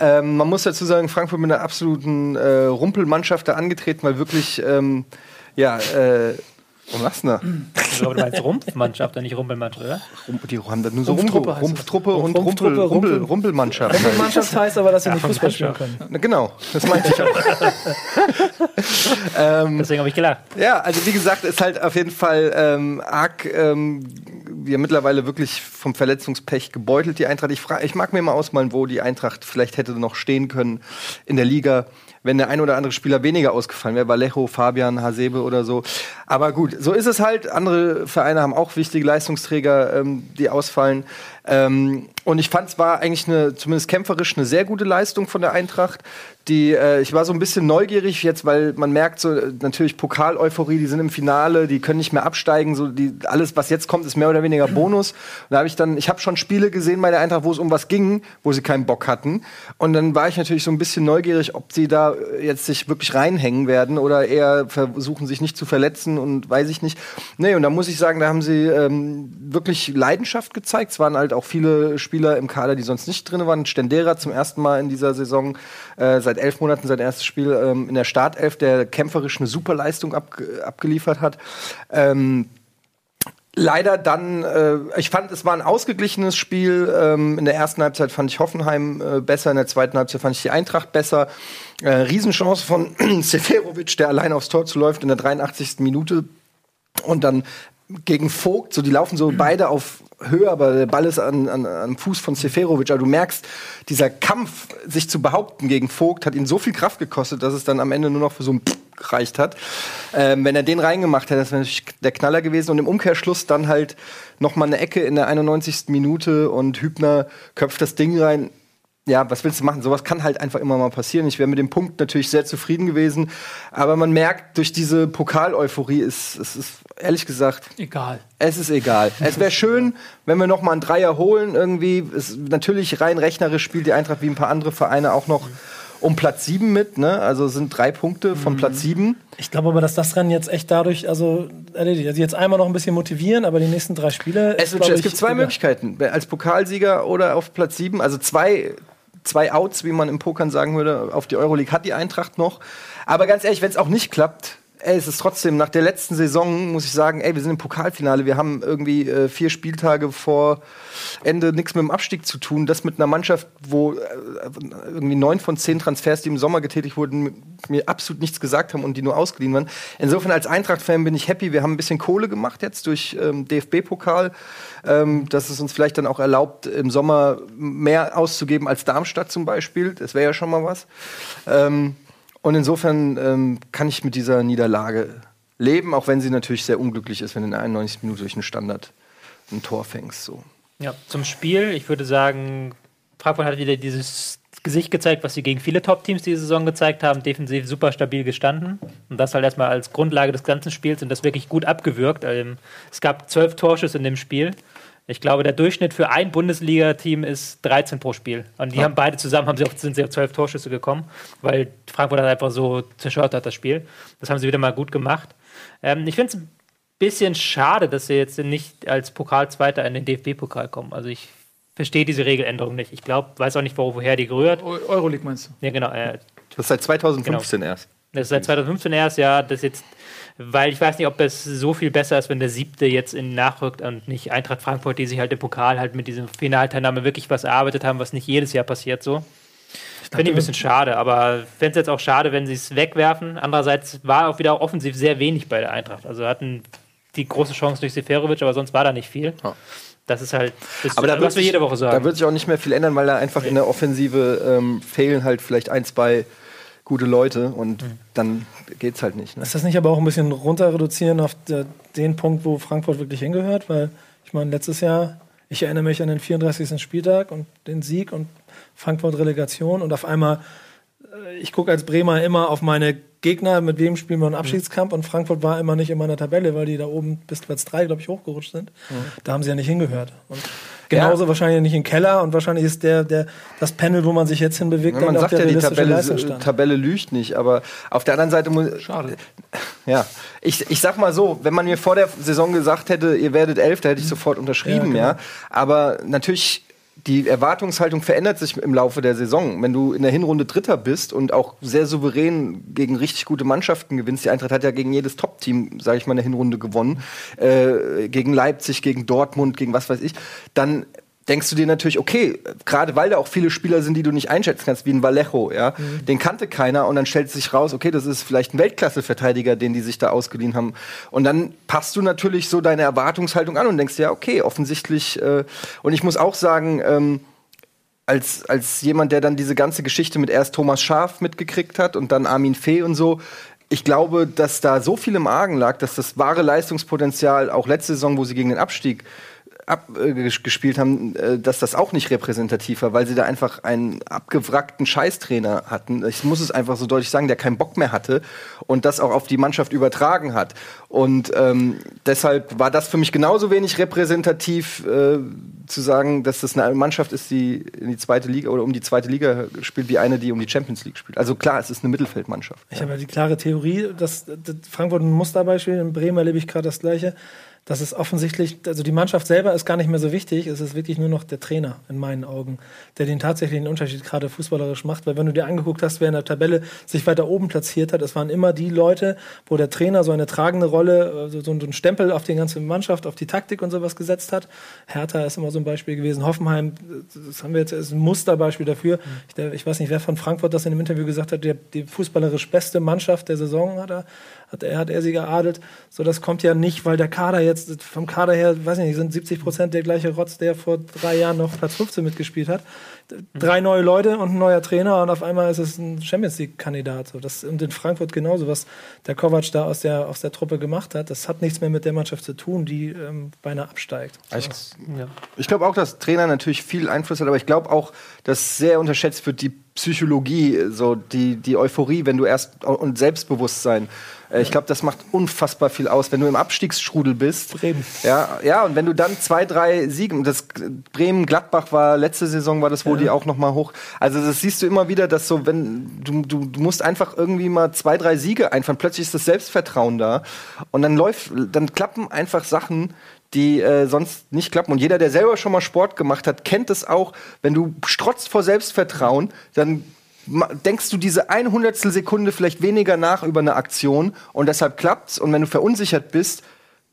Ähm, man muss dazu sagen, Frankfurt mit einer absoluten äh, Rumpelmannschaft da angetreten, weil wirklich, ähm, ja, äh, denn Ich glaube, du meinst Rumpfmannschaft und nicht Rumpelmannschaft, oder? da? Rum- Die haben da nur so Rumpftruppe das. Rumpftruppe und Rumpel, Rumpel, Rumpel- Rumpelmannschaft. Die Mannschaft heißt aber, dass sie nicht Fußball spielen können. Na, Genau, das meinte ich auch. Deswegen habe ich gelacht. Ja, also wie gesagt, ist halt auf jeden Fall ähm, arg, ähm, wir mittlerweile wirklich vom Verletzungspech gebeutelt, die Eintracht. Ich, frag, ich mag mir mal ausmalen, wo die Eintracht vielleicht hätte noch stehen können in der Liga, wenn der ein oder andere Spieler weniger ausgefallen wäre, Vallejo, Fabian, Hasebe oder so. Aber gut, so ist es halt. Andere Vereine haben auch wichtige Leistungsträger, ähm, die ausfallen. Ähm, und ich fand es war eigentlich eine, zumindest kämpferisch, eine sehr gute Leistung von der Eintracht. Die, äh, ich war so ein bisschen neugierig jetzt, weil man merkt so äh, natürlich Pokal-Euphorie, die sind im Finale, die können nicht mehr absteigen. So die, alles, was jetzt kommt, ist mehr oder weniger Bonus. Und da habe ich dann, ich habe schon Spiele gesehen bei der Eintracht, wo es um was ging, wo sie keinen Bock hatten. Und dann war ich natürlich so ein bisschen neugierig, ob sie da äh, jetzt sich wirklich reinhängen werden oder eher versuchen, sich nicht zu verletzen und weiß ich nicht. Nee, und da muss ich sagen, da haben sie ähm, wirklich Leidenschaft gezeigt. Es waren halt auch viele Spieler im Kader, die sonst nicht drin waren. Stendera zum ersten Mal in dieser Saison, äh, seit elf Monaten sein erstes Spiel ähm, in der Startelf, der kämpferisch eine super Leistung abge abgeliefert hat. Ähm, leider dann, äh, ich fand, es war ein ausgeglichenes Spiel. Ähm, in der ersten Halbzeit fand ich Hoffenheim äh, besser, in der zweiten Halbzeit fand ich die Eintracht besser. Äh, Riesenchance von Seferovic, der allein aufs Tor zuläuft in der 83. Minute. Und dann gegen Vogt, so die laufen so beide auf Höhe, aber der Ball ist an, an, am Fuß von Seferovic. Aber du merkst, dieser Kampf, sich zu behaupten gegen Vogt, hat ihn so viel Kraft gekostet, dass es dann am Ende nur noch für so ein Pff gereicht hat. Ähm, wenn er den reingemacht hätte, das wäre natürlich der Knaller gewesen. Und im Umkehrschluss dann halt noch mal eine Ecke in der 91. Minute und Hübner köpft das Ding rein. Ja, was willst du machen? Sowas kann halt einfach immer mal passieren. Ich wäre mit dem Punkt natürlich sehr zufrieden gewesen. Aber man merkt, durch diese Pokal-Euphorie ist, es ist ehrlich gesagt, Egal. es ist egal. es wäre schön, wenn wir noch mal einen Dreier holen irgendwie. Es, natürlich rein rechnerisch spielt die Eintracht wie ein paar andere Vereine auch noch um Platz 7 mit. Ne? Also sind drei Punkte von Platz 7. Ich glaube aber, dass das Rennen jetzt echt dadurch also erledigt. Also jetzt einmal noch ein bisschen motivieren, aber die nächsten drei Spiele. Es, ist, es ich, gibt zwei. Möglichkeiten. Als Pokalsieger oder auf Platz 7. Also zwei, zwei Outs, wie man im Pokern sagen würde, auf die Euroleague hat die Eintracht noch. Aber ganz ehrlich, wenn es auch nicht klappt, ey, es ist trotzdem nach der letzten Saison, muss ich sagen, ey, wir sind im Pokalfinale, wir haben irgendwie äh, vier Spieltage vor Ende nichts mit dem Abstieg zu tun. Das mit einer Mannschaft, wo äh, irgendwie neun von zehn Transfers, die im Sommer getätigt wurden, mir absolut nichts gesagt haben und die nur ausgeliehen waren. Insofern als Eintracht-Fan bin ich happy. Wir haben ein bisschen Kohle gemacht jetzt durch ähm, DFB-Pokal, ähm, dass es uns vielleicht dann auch erlaubt, im Sommer mehr auszugeben als Darmstadt zum Beispiel. Das wäre ja schon mal was. Ähm, und insofern ähm, kann ich mit dieser Niederlage leben, auch wenn sie natürlich sehr unglücklich ist, wenn in der 91 Minute durch einen Standard ein Tor fängst. So. Ja, zum Spiel, ich würde sagen, Frankfurt hat wieder dieses Gesicht gezeigt, was sie gegen viele Top-Teams diese Saison gezeigt haben, defensiv super stabil gestanden. Und das halt erstmal als Grundlage des ganzen Spiels und das wirklich gut abgewürgt. Ähm, es gab zwölf Torschüsse in dem Spiel. Ich glaube, der Durchschnitt für ein Bundesliga-Team ist 13 pro Spiel. Und die ja. haben beide zusammen haben sie auf, sind sie auf 12 Torschüsse gekommen, weil Frankfurt hat einfach so zerstört hat, das Spiel. Das haben sie wieder mal gut gemacht. Ähm, ich finde es ein bisschen schade, dass sie jetzt nicht als Pokalzweiter in den DFB-Pokal kommen. Also ich verstehe diese Regeländerung nicht. Ich glaube, weiß auch nicht, woher die gerührt. Euroleague meinst du? Ja, genau. Äh, das ist seit 2015 genau. erst. Das ist seit 2015 erst, ja. Das jetzt weil ich weiß nicht, ob es so viel besser ist, wenn der siebte jetzt in nachrückt und nicht Eintracht Frankfurt, die sich halt im Pokal halt mit diesem Finalteilnahme wirklich was erarbeitet haben, was nicht jedes Jahr passiert so. Finde ich ein bisschen schade, aber fände es jetzt auch schade, wenn sie es wegwerfen. Andererseits war auch wieder offensiv sehr wenig bei der Eintracht. Also hatten die große Chance durch Seferovic, aber sonst war da nicht viel. Ja. Das ist halt, das aber da was wir jede Woche sagen. Da wird sich auch nicht mehr viel ändern, weil da einfach in der Offensive ähm, fehlen halt vielleicht ein, zwei gute Leute und mhm. dann geht's halt nicht. Ne? Ist das nicht aber auch ein bisschen runter reduzieren auf den Punkt, wo Frankfurt wirklich hingehört? Weil ich meine, letztes Jahr, ich erinnere mich an den 34. Spieltag und den Sieg und Frankfurt Relegation und auf einmal, ich gucke als Bremer immer auf meine Gegner, mit wem spielen wir einen Abschiedskampf und Frankfurt war immer nicht in meiner Tabelle, weil die da oben bis Platz 3, glaube ich, hochgerutscht sind. Mhm. Da haben sie ja nicht hingehört. Und Genauso ja. wahrscheinlich nicht im Keller und wahrscheinlich ist der, der, das Panel, wo man sich jetzt hinbewegt, ja, man sagt ja, die Tabelle, Tabelle lügt nicht, aber auf der anderen Seite muss. Schade. Ja, ich, ich sag mal so, wenn man mir vor der Saison gesagt hätte, ihr werdet elf, da hätte ich sofort unterschrieben, ja. Genau. ja. Aber natürlich die Erwartungshaltung verändert sich im Laufe der Saison. Wenn du in der Hinrunde Dritter bist und auch sehr souverän gegen richtig gute Mannschaften gewinnst, die Eintracht hat ja gegen jedes Top-Team, sage ich mal, in der Hinrunde gewonnen, äh, gegen Leipzig, gegen Dortmund, gegen was weiß ich, dann denkst du dir natürlich, okay, gerade weil da auch viele Spieler sind, die du nicht einschätzen kannst, wie ein Vallejo, ja, mhm. den kannte keiner und dann stellt sich raus, okay, das ist vielleicht ein Weltklasse-Verteidiger, den die sich da ausgeliehen haben. Und dann passt du natürlich so deine Erwartungshaltung an und denkst, ja, okay, offensichtlich. Äh, und ich muss auch sagen, ähm, als, als jemand, der dann diese ganze Geschichte mit erst Thomas Schaf mitgekriegt hat und dann Armin Fee und so, ich glaube, dass da so viel im Argen lag, dass das wahre Leistungspotenzial auch letzte Saison, wo sie gegen den Abstieg abgespielt haben, äh, dass das auch nicht repräsentativ war, weil sie da einfach einen abgewrackten Scheißtrainer hatten. Ich muss es einfach so deutlich sagen, der keinen Bock mehr hatte und das auch auf die Mannschaft übertragen hat. Und ähm, deshalb war das für mich genauso wenig repräsentativ äh, zu sagen, dass das eine Mannschaft ist, die in die zweite Liga oder um die zweite Liga spielt, wie eine, die um die Champions League spielt. Also klar, es ist eine Mittelfeldmannschaft. Ich ja. habe ja die klare Theorie, dass, dass Frankfurt ein Musterbeispiel, in Bremen erlebe ich gerade das Gleiche das ist offensichtlich, also die Mannschaft selber ist gar nicht mehr so wichtig, es ist wirklich nur noch der Trainer in meinen Augen, der den tatsächlichen Unterschied gerade fußballerisch macht. Weil wenn du dir angeguckt hast, wer in der Tabelle sich weiter oben platziert hat, es waren immer die Leute, wo der Trainer so eine tragende Rolle, also so, so ein Stempel auf die ganze Mannschaft, auf die Taktik und sowas gesetzt hat. Hertha ist immer so ein Beispiel gewesen. Hoffenheim, das haben wir jetzt, ist ein Musterbeispiel dafür. Ich, ich weiß nicht, wer von Frankfurt das in dem Interview gesagt hat, der, die fußballerisch beste Mannschaft der Saison hat er hat er, hat er sie geadelt. So, das kommt ja nicht, weil der Kader jetzt, vom Kader her, weiß ich nicht, sind 70 Prozent der gleiche Rotz, der vor drei Jahren noch Platz 15 mitgespielt hat. Drei neue Leute und ein neuer Trainer und auf einmal ist es ein Champions League-Kandidat. So, das, und in Frankfurt genauso, was der Kovac da aus der, aus der Truppe gemacht hat, das hat nichts mehr mit der Mannschaft zu tun, die ähm, beinahe absteigt. So. Ich, ja. ich glaube auch, dass Trainer natürlich viel Einfluss hat, aber ich glaube auch, dass sehr unterschätzt wird die Psychologie, so die, die Euphorie, wenn du erst und Selbstbewusstsein. Äh, ich glaube, das macht unfassbar viel aus, wenn du im Abstiegsstrudel bist. Bremen. Ja, ja, und wenn du dann zwei, drei Siege, das Bremen, Gladbach war letzte Saison war das, wo ja. die auch noch mal hoch. Also das siehst du immer wieder, dass so, wenn du, du, du musst einfach irgendwie mal zwei, drei Siege einfahren, plötzlich ist das Selbstvertrauen da und dann läuft, dann klappen einfach Sachen, die äh, sonst nicht klappen. Und jeder, der selber schon mal Sport gemacht hat, kennt es auch, wenn du strotzt vor Selbstvertrauen, dann denkst du diese 100 Sekunde vielleicht weniger nach über eine Aktion und deshalb klappt's. Und wenn du verunsichert bist,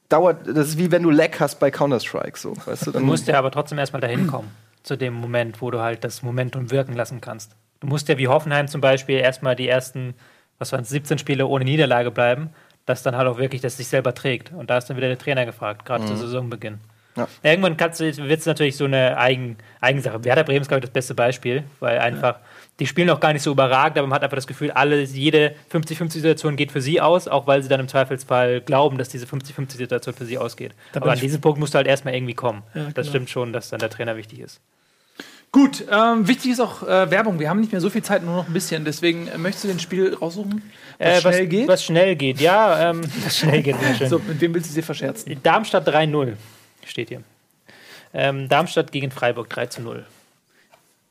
dauert das ist wie wenn du Lag hast bei Counter-Strike. So, weißt du? Du Dann musst ja aber trotzdem erstmal dahin kommen, zu dem Moment, wo du halt das Momentum wirken lassen kannst. Du musst ja wie Hoffenheim zum Beispiel erstmal die ersten, was waren 17 Spiele ohne Niederlage bleiben, dass dann halt auch wirklich das sich selber trägt. Und da ist dann wieder der Trainer gefragt, gerade zu Saisonbeginn. Ja. Irgendwann wird es natürlich so eine Eigen, Eigensache. Werder Bremen ist, glaube ich, das beste Beispiel, weil einfach, die spielen auch gar nicht so überragend, aber man hat einfach das Gefühl, alle, jede 50-50-Situation geht für sie aus, auch weil sie dann im Zweifelsfall glauben, dass diese 50-50-Situation für sie ausgeht. Da aber an diesem Punkt musst du halt erstmal irgendwie kommen. Ja, das genau. stimmt schon, dass dann der Trainer wichtig ist. Gut, ähm, wichtig ist auch äh, Werbung. Wir haben nicht mehr so viel Zeit, nur noch ein bisschen. Deswegen äh, möchtest du den Spiel raussuchen, was Äh, schnell geht? Was schnell geht, ja. Ähm, was schnell geht, sehr schön. so, mit wem willst du sie verscherzen? Darmstadt 3-0 steht hier. Ähm, Darmstadt gegen Freiburg 3 zu 0.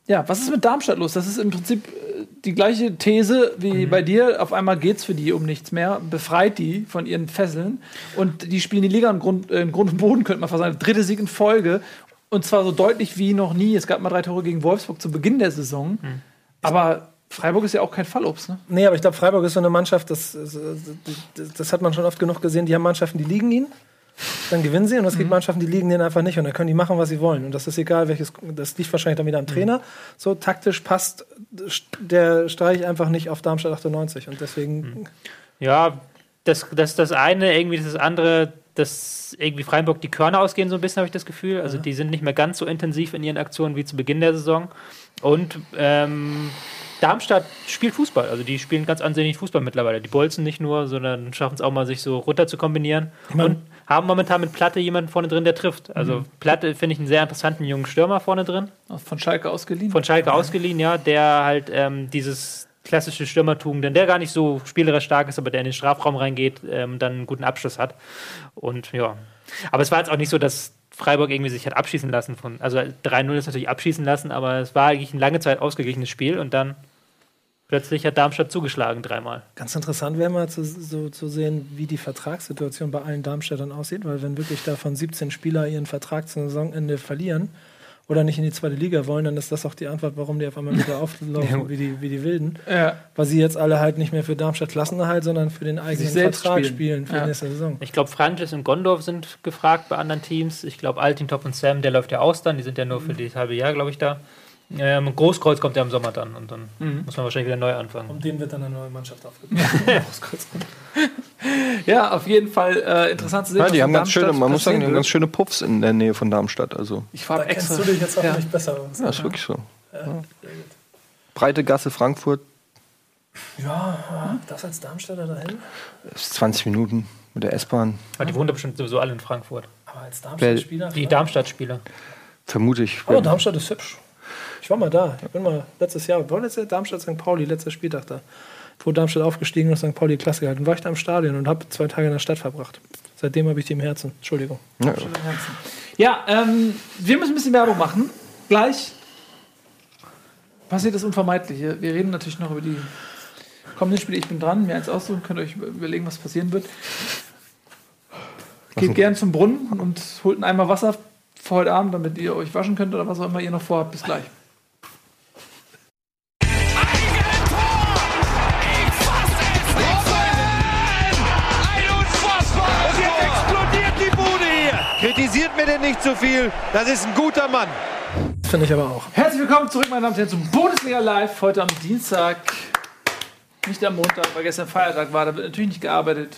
Ja, was ist mit Darmstadt los? Das ist im Prinzip äh, die gleiche These wie bei dir. Auf einmal geht es für die um nichts mehr. Befreit die von ihren Fesseln. Und die spielen die Liga in Grund, äh, in Grund und Boden, könnte man fast sagen. Dritte Sieg in Folge. Und zwar so deutlich wie noch nie. Es gab mal drei Tore gegen Wolfsburg zu Beginn der Saison. Aber Freiburg ist ja auch kein Fallobst, ne? Nee, aber ich glaube, Freiburg ist so eine Mannschaft, das, das, das hat man schon oft genug gesehen. Die haben Mannschaften, die liegen ihnen, dann gewinnen sie und es gibt Mannschaften, die liegen denen einfach nicht und dann können die machen, was sie wollen. Und das ist egal, welches, das liegt wahrscheinlich dann wieder am Trainer. So taktisch passt der Streich einfach nicht auf Darmstadt 98 und deswegen Ja, das, das das eine, irgendwie das andere, dass irgendwie Freiburg die Körner ausgehen, so ein bisschen, habe ich das Gefühl. Also die sind nicht mehr ganz so intensiv in ihren Aktionen wie zu Beginn der Saison. Und ähm, Darmstadt spielt Fußball. Also die spielen ganz ansehnlich Fußball mittlerweile. Die bolzen nicht nur, sondern schaffen es auch mal, sich so runter zu kombinieren. mein- und haben momentan mit Platte jemanden vorne drin, der trifft. Also Platte finde ich einen sehr interessanten jungen Stürmer vorne drin. Von Schalke ausgeliehen. Von Schalke ausgeliehen, ja, der halt ähm, dieses klassische Stürmertugend, der gar nicht so spielerisch stark ist, aber der in den Strafraum reingeht, ähm, dann einen guten Abschluss hat. Und ja. Aber es war jetzt auch nicht so, dass Freiburg irgendwie sich hat abschießen lassen von. Also 3-0 ist natürlich abschießen lassen, aber es war eigentlich ein lange Zeit ausgeglichenes Spiel und dann plötzlich hat Darmstadt zugeschlagen dreimal. ganz interessant wäre mal zu, so, zu sehen, wie die Vertragssituation bei allen Darmstädtern aussieht, weil wenn wirklich davon 17 Spieler ihren Vertrag zum Saisonende verlieren oder nicht in die zweite Liga wollen, dann ist das auch die Antwort, warum die auf einmal wieder auflaufen wie, die, wie die Wilden. Ja. Weil sie jetzt alle halt nicht mehr für Darmstadt Klassenerhalt, sondern für den eigenen Vertrag spielen. spielen, für Ja. die nächste Saison. Ich glaube, Francis und Gondorf sind gefragt bei anderen Teams. Ich glaube, Altintop und Sam, der läuft ja aus dann. Die sind ja nur für das halbe Jahr, glaube ich, da. Ähm, Großkreuz kommt ja im Sommer dann und dann muss man wahrscheinlich wieder neu anfangen. Um den wird dann eine neue Mannschaft aufgebaut. ja, auf jeden Fall äh, interessant zu sehen. Ja, die haben ganz schöne, man muss sagen, die haben ganz schöne Puffs in der Nähe von Darmstadt. Also, Ich war Da kennst extra. du dich jetzt auch ja. nicht besser aus. ja, ist wirklich so. Breite Gasse Frankfurt, Ja, das als Darmstädter dahin? ist 20 Minuten mit der S-Bahn, Aber die wohnen doch bestimmt sowieso alle in Frankfurt. Aber als Darmstadt-Spieler? Die Darmstadt-Spieler. vermute ich. Aber Darmstadt ist hübsch. Ich war mal da. Ich bin mal letztes Jahr, war letztes Jahr Darmstadt St. Pauli, letzter Spieltag da. Wo Darmstadt aufgestiegen und St. Pauli Klasse gehalten. War ich da im Stadion und habe zwei Tage in der Stadt verbracht. Seitdem habe ich die im Herzen. Entschuldigung. Ja, Ja, ähm, wir müssen ein bisschen Werbung machen. Gleich passiert das Unvermeidliche. Wir reden natürlich noch über die kommenden Spiele. Ich bin dran, mir eins aussuchen, könnt ihr euch überlegen, was passieren wird. Geht gern zum Brunnen und holt einen Eimer Wasser für heute Abend, damit ihr euch waschen könnt oder was auch immer ihr noch vorhabt. Bis gleich. Kritisiert mir denn nicht zu viel. Das ist ein guter Mann. Finde ich aber auch. Herzlich willkommen zurück, meine Damen und Herren, zum Bundesliga Live. Heute am Dienstag. Nicht am Montag, weil gestern Feiertag war. Da wird natürlich nicht gearbeitet.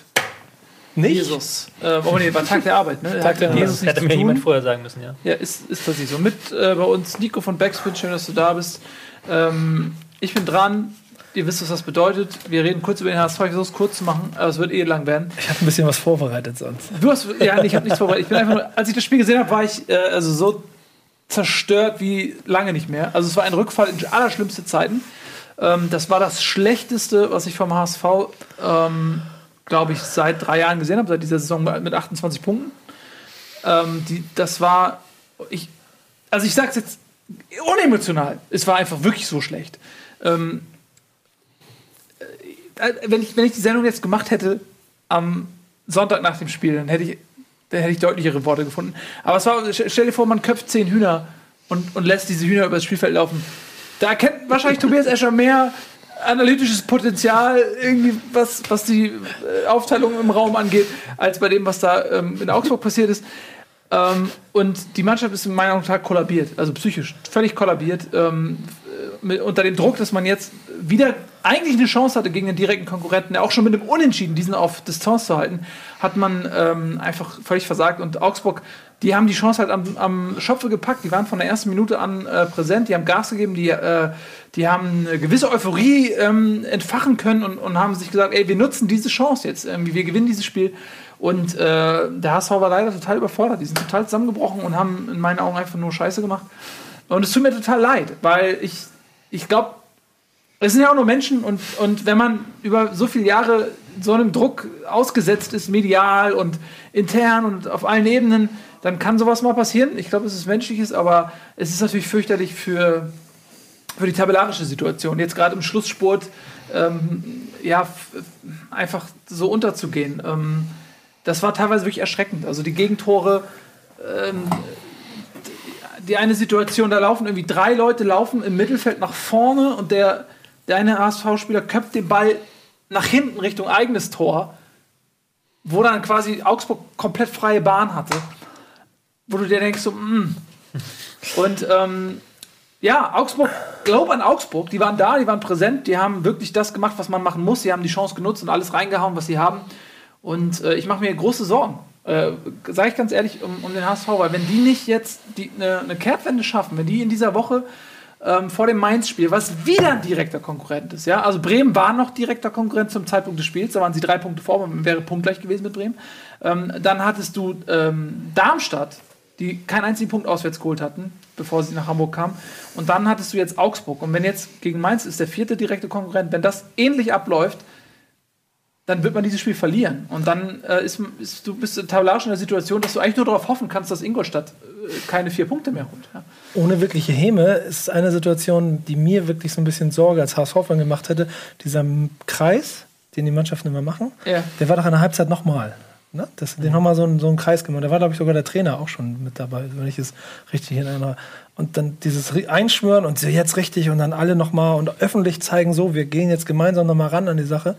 Nicht? Jesus. Äh, oh nee, war Tag der Arbeit, ne? Tag der Jesus Das nichts hätte mir jemand vorher sagen müssen, ja. Ja, ist, ist tatsächlich so. Mit äh, bei uns Nico von Backspin, schön, dass du da bist. Ähm, ich bin dran. Ihr wisst, was das bedeutet. Wir reden kurz über den HSV. Ich versuche es kurz zu machen, aber es wird eh lang werden. Ich habe ein bisschen was vorbereitet sonst. Du hast, ja, nee, ich habe nichts vorbereitet. Ich bin einfach nur, als ich das Spiel gesehen habe, war ich äh, also so zerstört wie lange nicht mehr. Also es war ein Rückfall in allerschlimmste Zeiten. Ähm, das war das Schlechteste, was ich vom HSV, ähm, glaube ich, seit drei Jahren gesehen habe, seit dieser Saison mit 28 Punkten. Ähm, die, das war, ich, also ich sage es jetzt unemotional, es war einfach wirklich so schlecht. Ähm, äh, wenn, ich, wenn ich die Sendung jetzt gemacht hätte am Sonntag nach dem Spiel, dann hätte ich, dann hätte ich deutlichere Worte gefunden. Aber es war, stell dir vor, man köpft zehn Hühner und, und lässt diese Hühner übers Spielfeld laufen. da erkennt wahrscheinlich Tobias Escher mehr analytisches Potenzial, irgendwie was, was die äh, Aufteilung im Raum angeht, als bei dem, was da ähm, in Augsburg passiert ist. Ähm, und die Mannschaft ist in meiner Meinung nach kollabiert, also psychisch völlig kollabiert. Ähm, mit, unter dem Druck, dass man jetzt wieder eigentlich eine Chance hatte gegen den direkten Konkurrenten, der auch schon mit dem Unentschieden diesen auf Distanz zu halten, hat man ähm, einfach völlig versagt. Und Augsburg, die haben die Chance halt am, am Schopfe gepackt. Die waren von der ersten Minute an äh, präsent, die haben Gas gegeben, die, äh, die haben eine gewisse Euphorie ähm, entfachen können und, und haben sich gesagt, ey, wir nutzen diese Chance jetzt, irgendwie, wir gewinnen dieses Spiel. Und äh, der HSV war leider total überfordert. Die sind total zusammengebrochen und haben in meinen Augen einfach nur Scheiße gemacht. Und es tut mir total leid, weil ich, ich glaube, es sind ja auch nur Menschen und, und wenn man über so viele Jahre so einem Druck ausgesetzt ist, medial und intern und auf allen Ebenen, dann kann sowas mal passieren. Ich glaube, es ist menschliches, aber es ist natürlich fürchterlich für, für die tabellarische Situation. Jetzt gerade im Schlussspurt, ähm, ja, einfach so unterzugehen. Ähm, das war teilweise wirklich erschreckend. Also die Gegentore, ähm, die eine Situation, da laufen irgendwie drei Leute laufen im Mittelfeld nach vorne und der, der eine HSV-Spieler köpft den Ball nach hinten Richtung eigenes Tor, wo dann quasi Augsburg komplett freie Bahn hatte. Wo du dir denkst, so, mm. Und ähm, ja, Augsburg, glaub an Augsburg, die waren da, die waren präsent, die haben wirklich das gemacht, was man machen muss. Sie haben die Chance genutzt und alles reingehauen, was sie haben. Und äh, ich mache mir große Sorgen. Äh, Sage ich ganz ehrlich, um, um, den HSV, weil wenn die nicht jetzt eine ne Kehrtwende schaffen, wenn die in dieser Woche ähm, vor dem Mainz-Spiel, was wieder ein direkter Konkurrent ist, ja, also Bremen war noch direkter Konkurrent zum Zeitpunkt des Spiels, da waren sie drei Punkte vor, man wäre punktgleich gewesen mit Bremen. Ähm, dann hattest du ähm, Darmstadt, die keinen einzigen Punkt auswärts geholt hatten, bevor sie nach Hamburg kamen. Und dann hattest du jetzt Augsburg. Und wenn jetzt gegen Mainz ist der vierte direkte Konkurrent, wenn das ähnlich abläuft, dann wird man dieses Spiel verlieren. Und dann äh, ist, ist, du bist tabellarisch in der Situation, dass du eigentlich nur darauf hoffen kannst, dass Ingolstadt äh, keine vier Punkte mehr holt. Ja. Ohne wirkliche Häme ist eine Situation, die mir wirklich so ein bisschen Sorge als HSV-Fan gemacht hätte. Dieser Kreis, den die Mannschaften immer machen, ja. der war doch in der Halbzeit nochmal. Ne? Das, den mhm. nochmal so, einen, so einen Kreis gemacht. Da war, glaube ich, sogar der Trainer auch schon mit dabei, wenn ich es richtig erinnere. Und dann dieses Einschwören und jetzt richtig und dann alle nochmal und öffentlich zeigen, so, wir gehen jetzt gemeinsam nochmal ran an die Sache.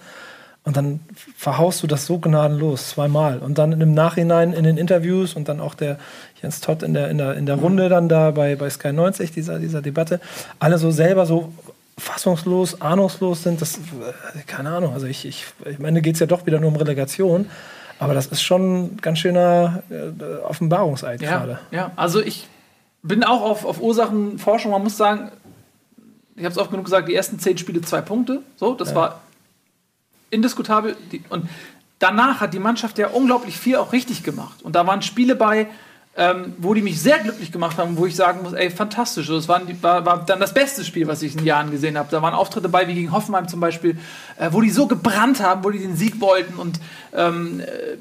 Und dann verhaust du das so gnadenlos, zweimal. Und dann im Nachhinein in den Interviews und dann auch der Jens Todd in der, in der, in der Runde dann da bei, bei Sky 90, dieser, dieser Debatte, alle so selber so fassungslos, ahnungslos sind. Das, äh, keine Ahnung. Also ich, ich, ich meine, geht es ja doch wieder nur um Relegation. Aber das ist schon ganz schöner äh, Offenbarungseid ja, gerade. Ja, also ich bin auch auf, auf Ursachenforschung. Man muss sagen, ich habe es oft genug gesagt, die ersten zehn Spiele zwei Punkte. So, das ja. war indiskutabel. Die, und danach hat die Mannschaft ja unglaublich viel auch richtig gemacht. Und da waren Spiele bei, ähm, wo die mich sehr glücklich gemacht haben, wo ich sagen muss, ey, fantastisch. Das war, war, war dann das beste Spiel, was ich in Jahren gesehen habe. Da waren Auftritte bei, wie gegen Hoffenheim zum Beispiel, äh, wo die so gebrannt haben, wo die den Sieg wollten und ähm, äh,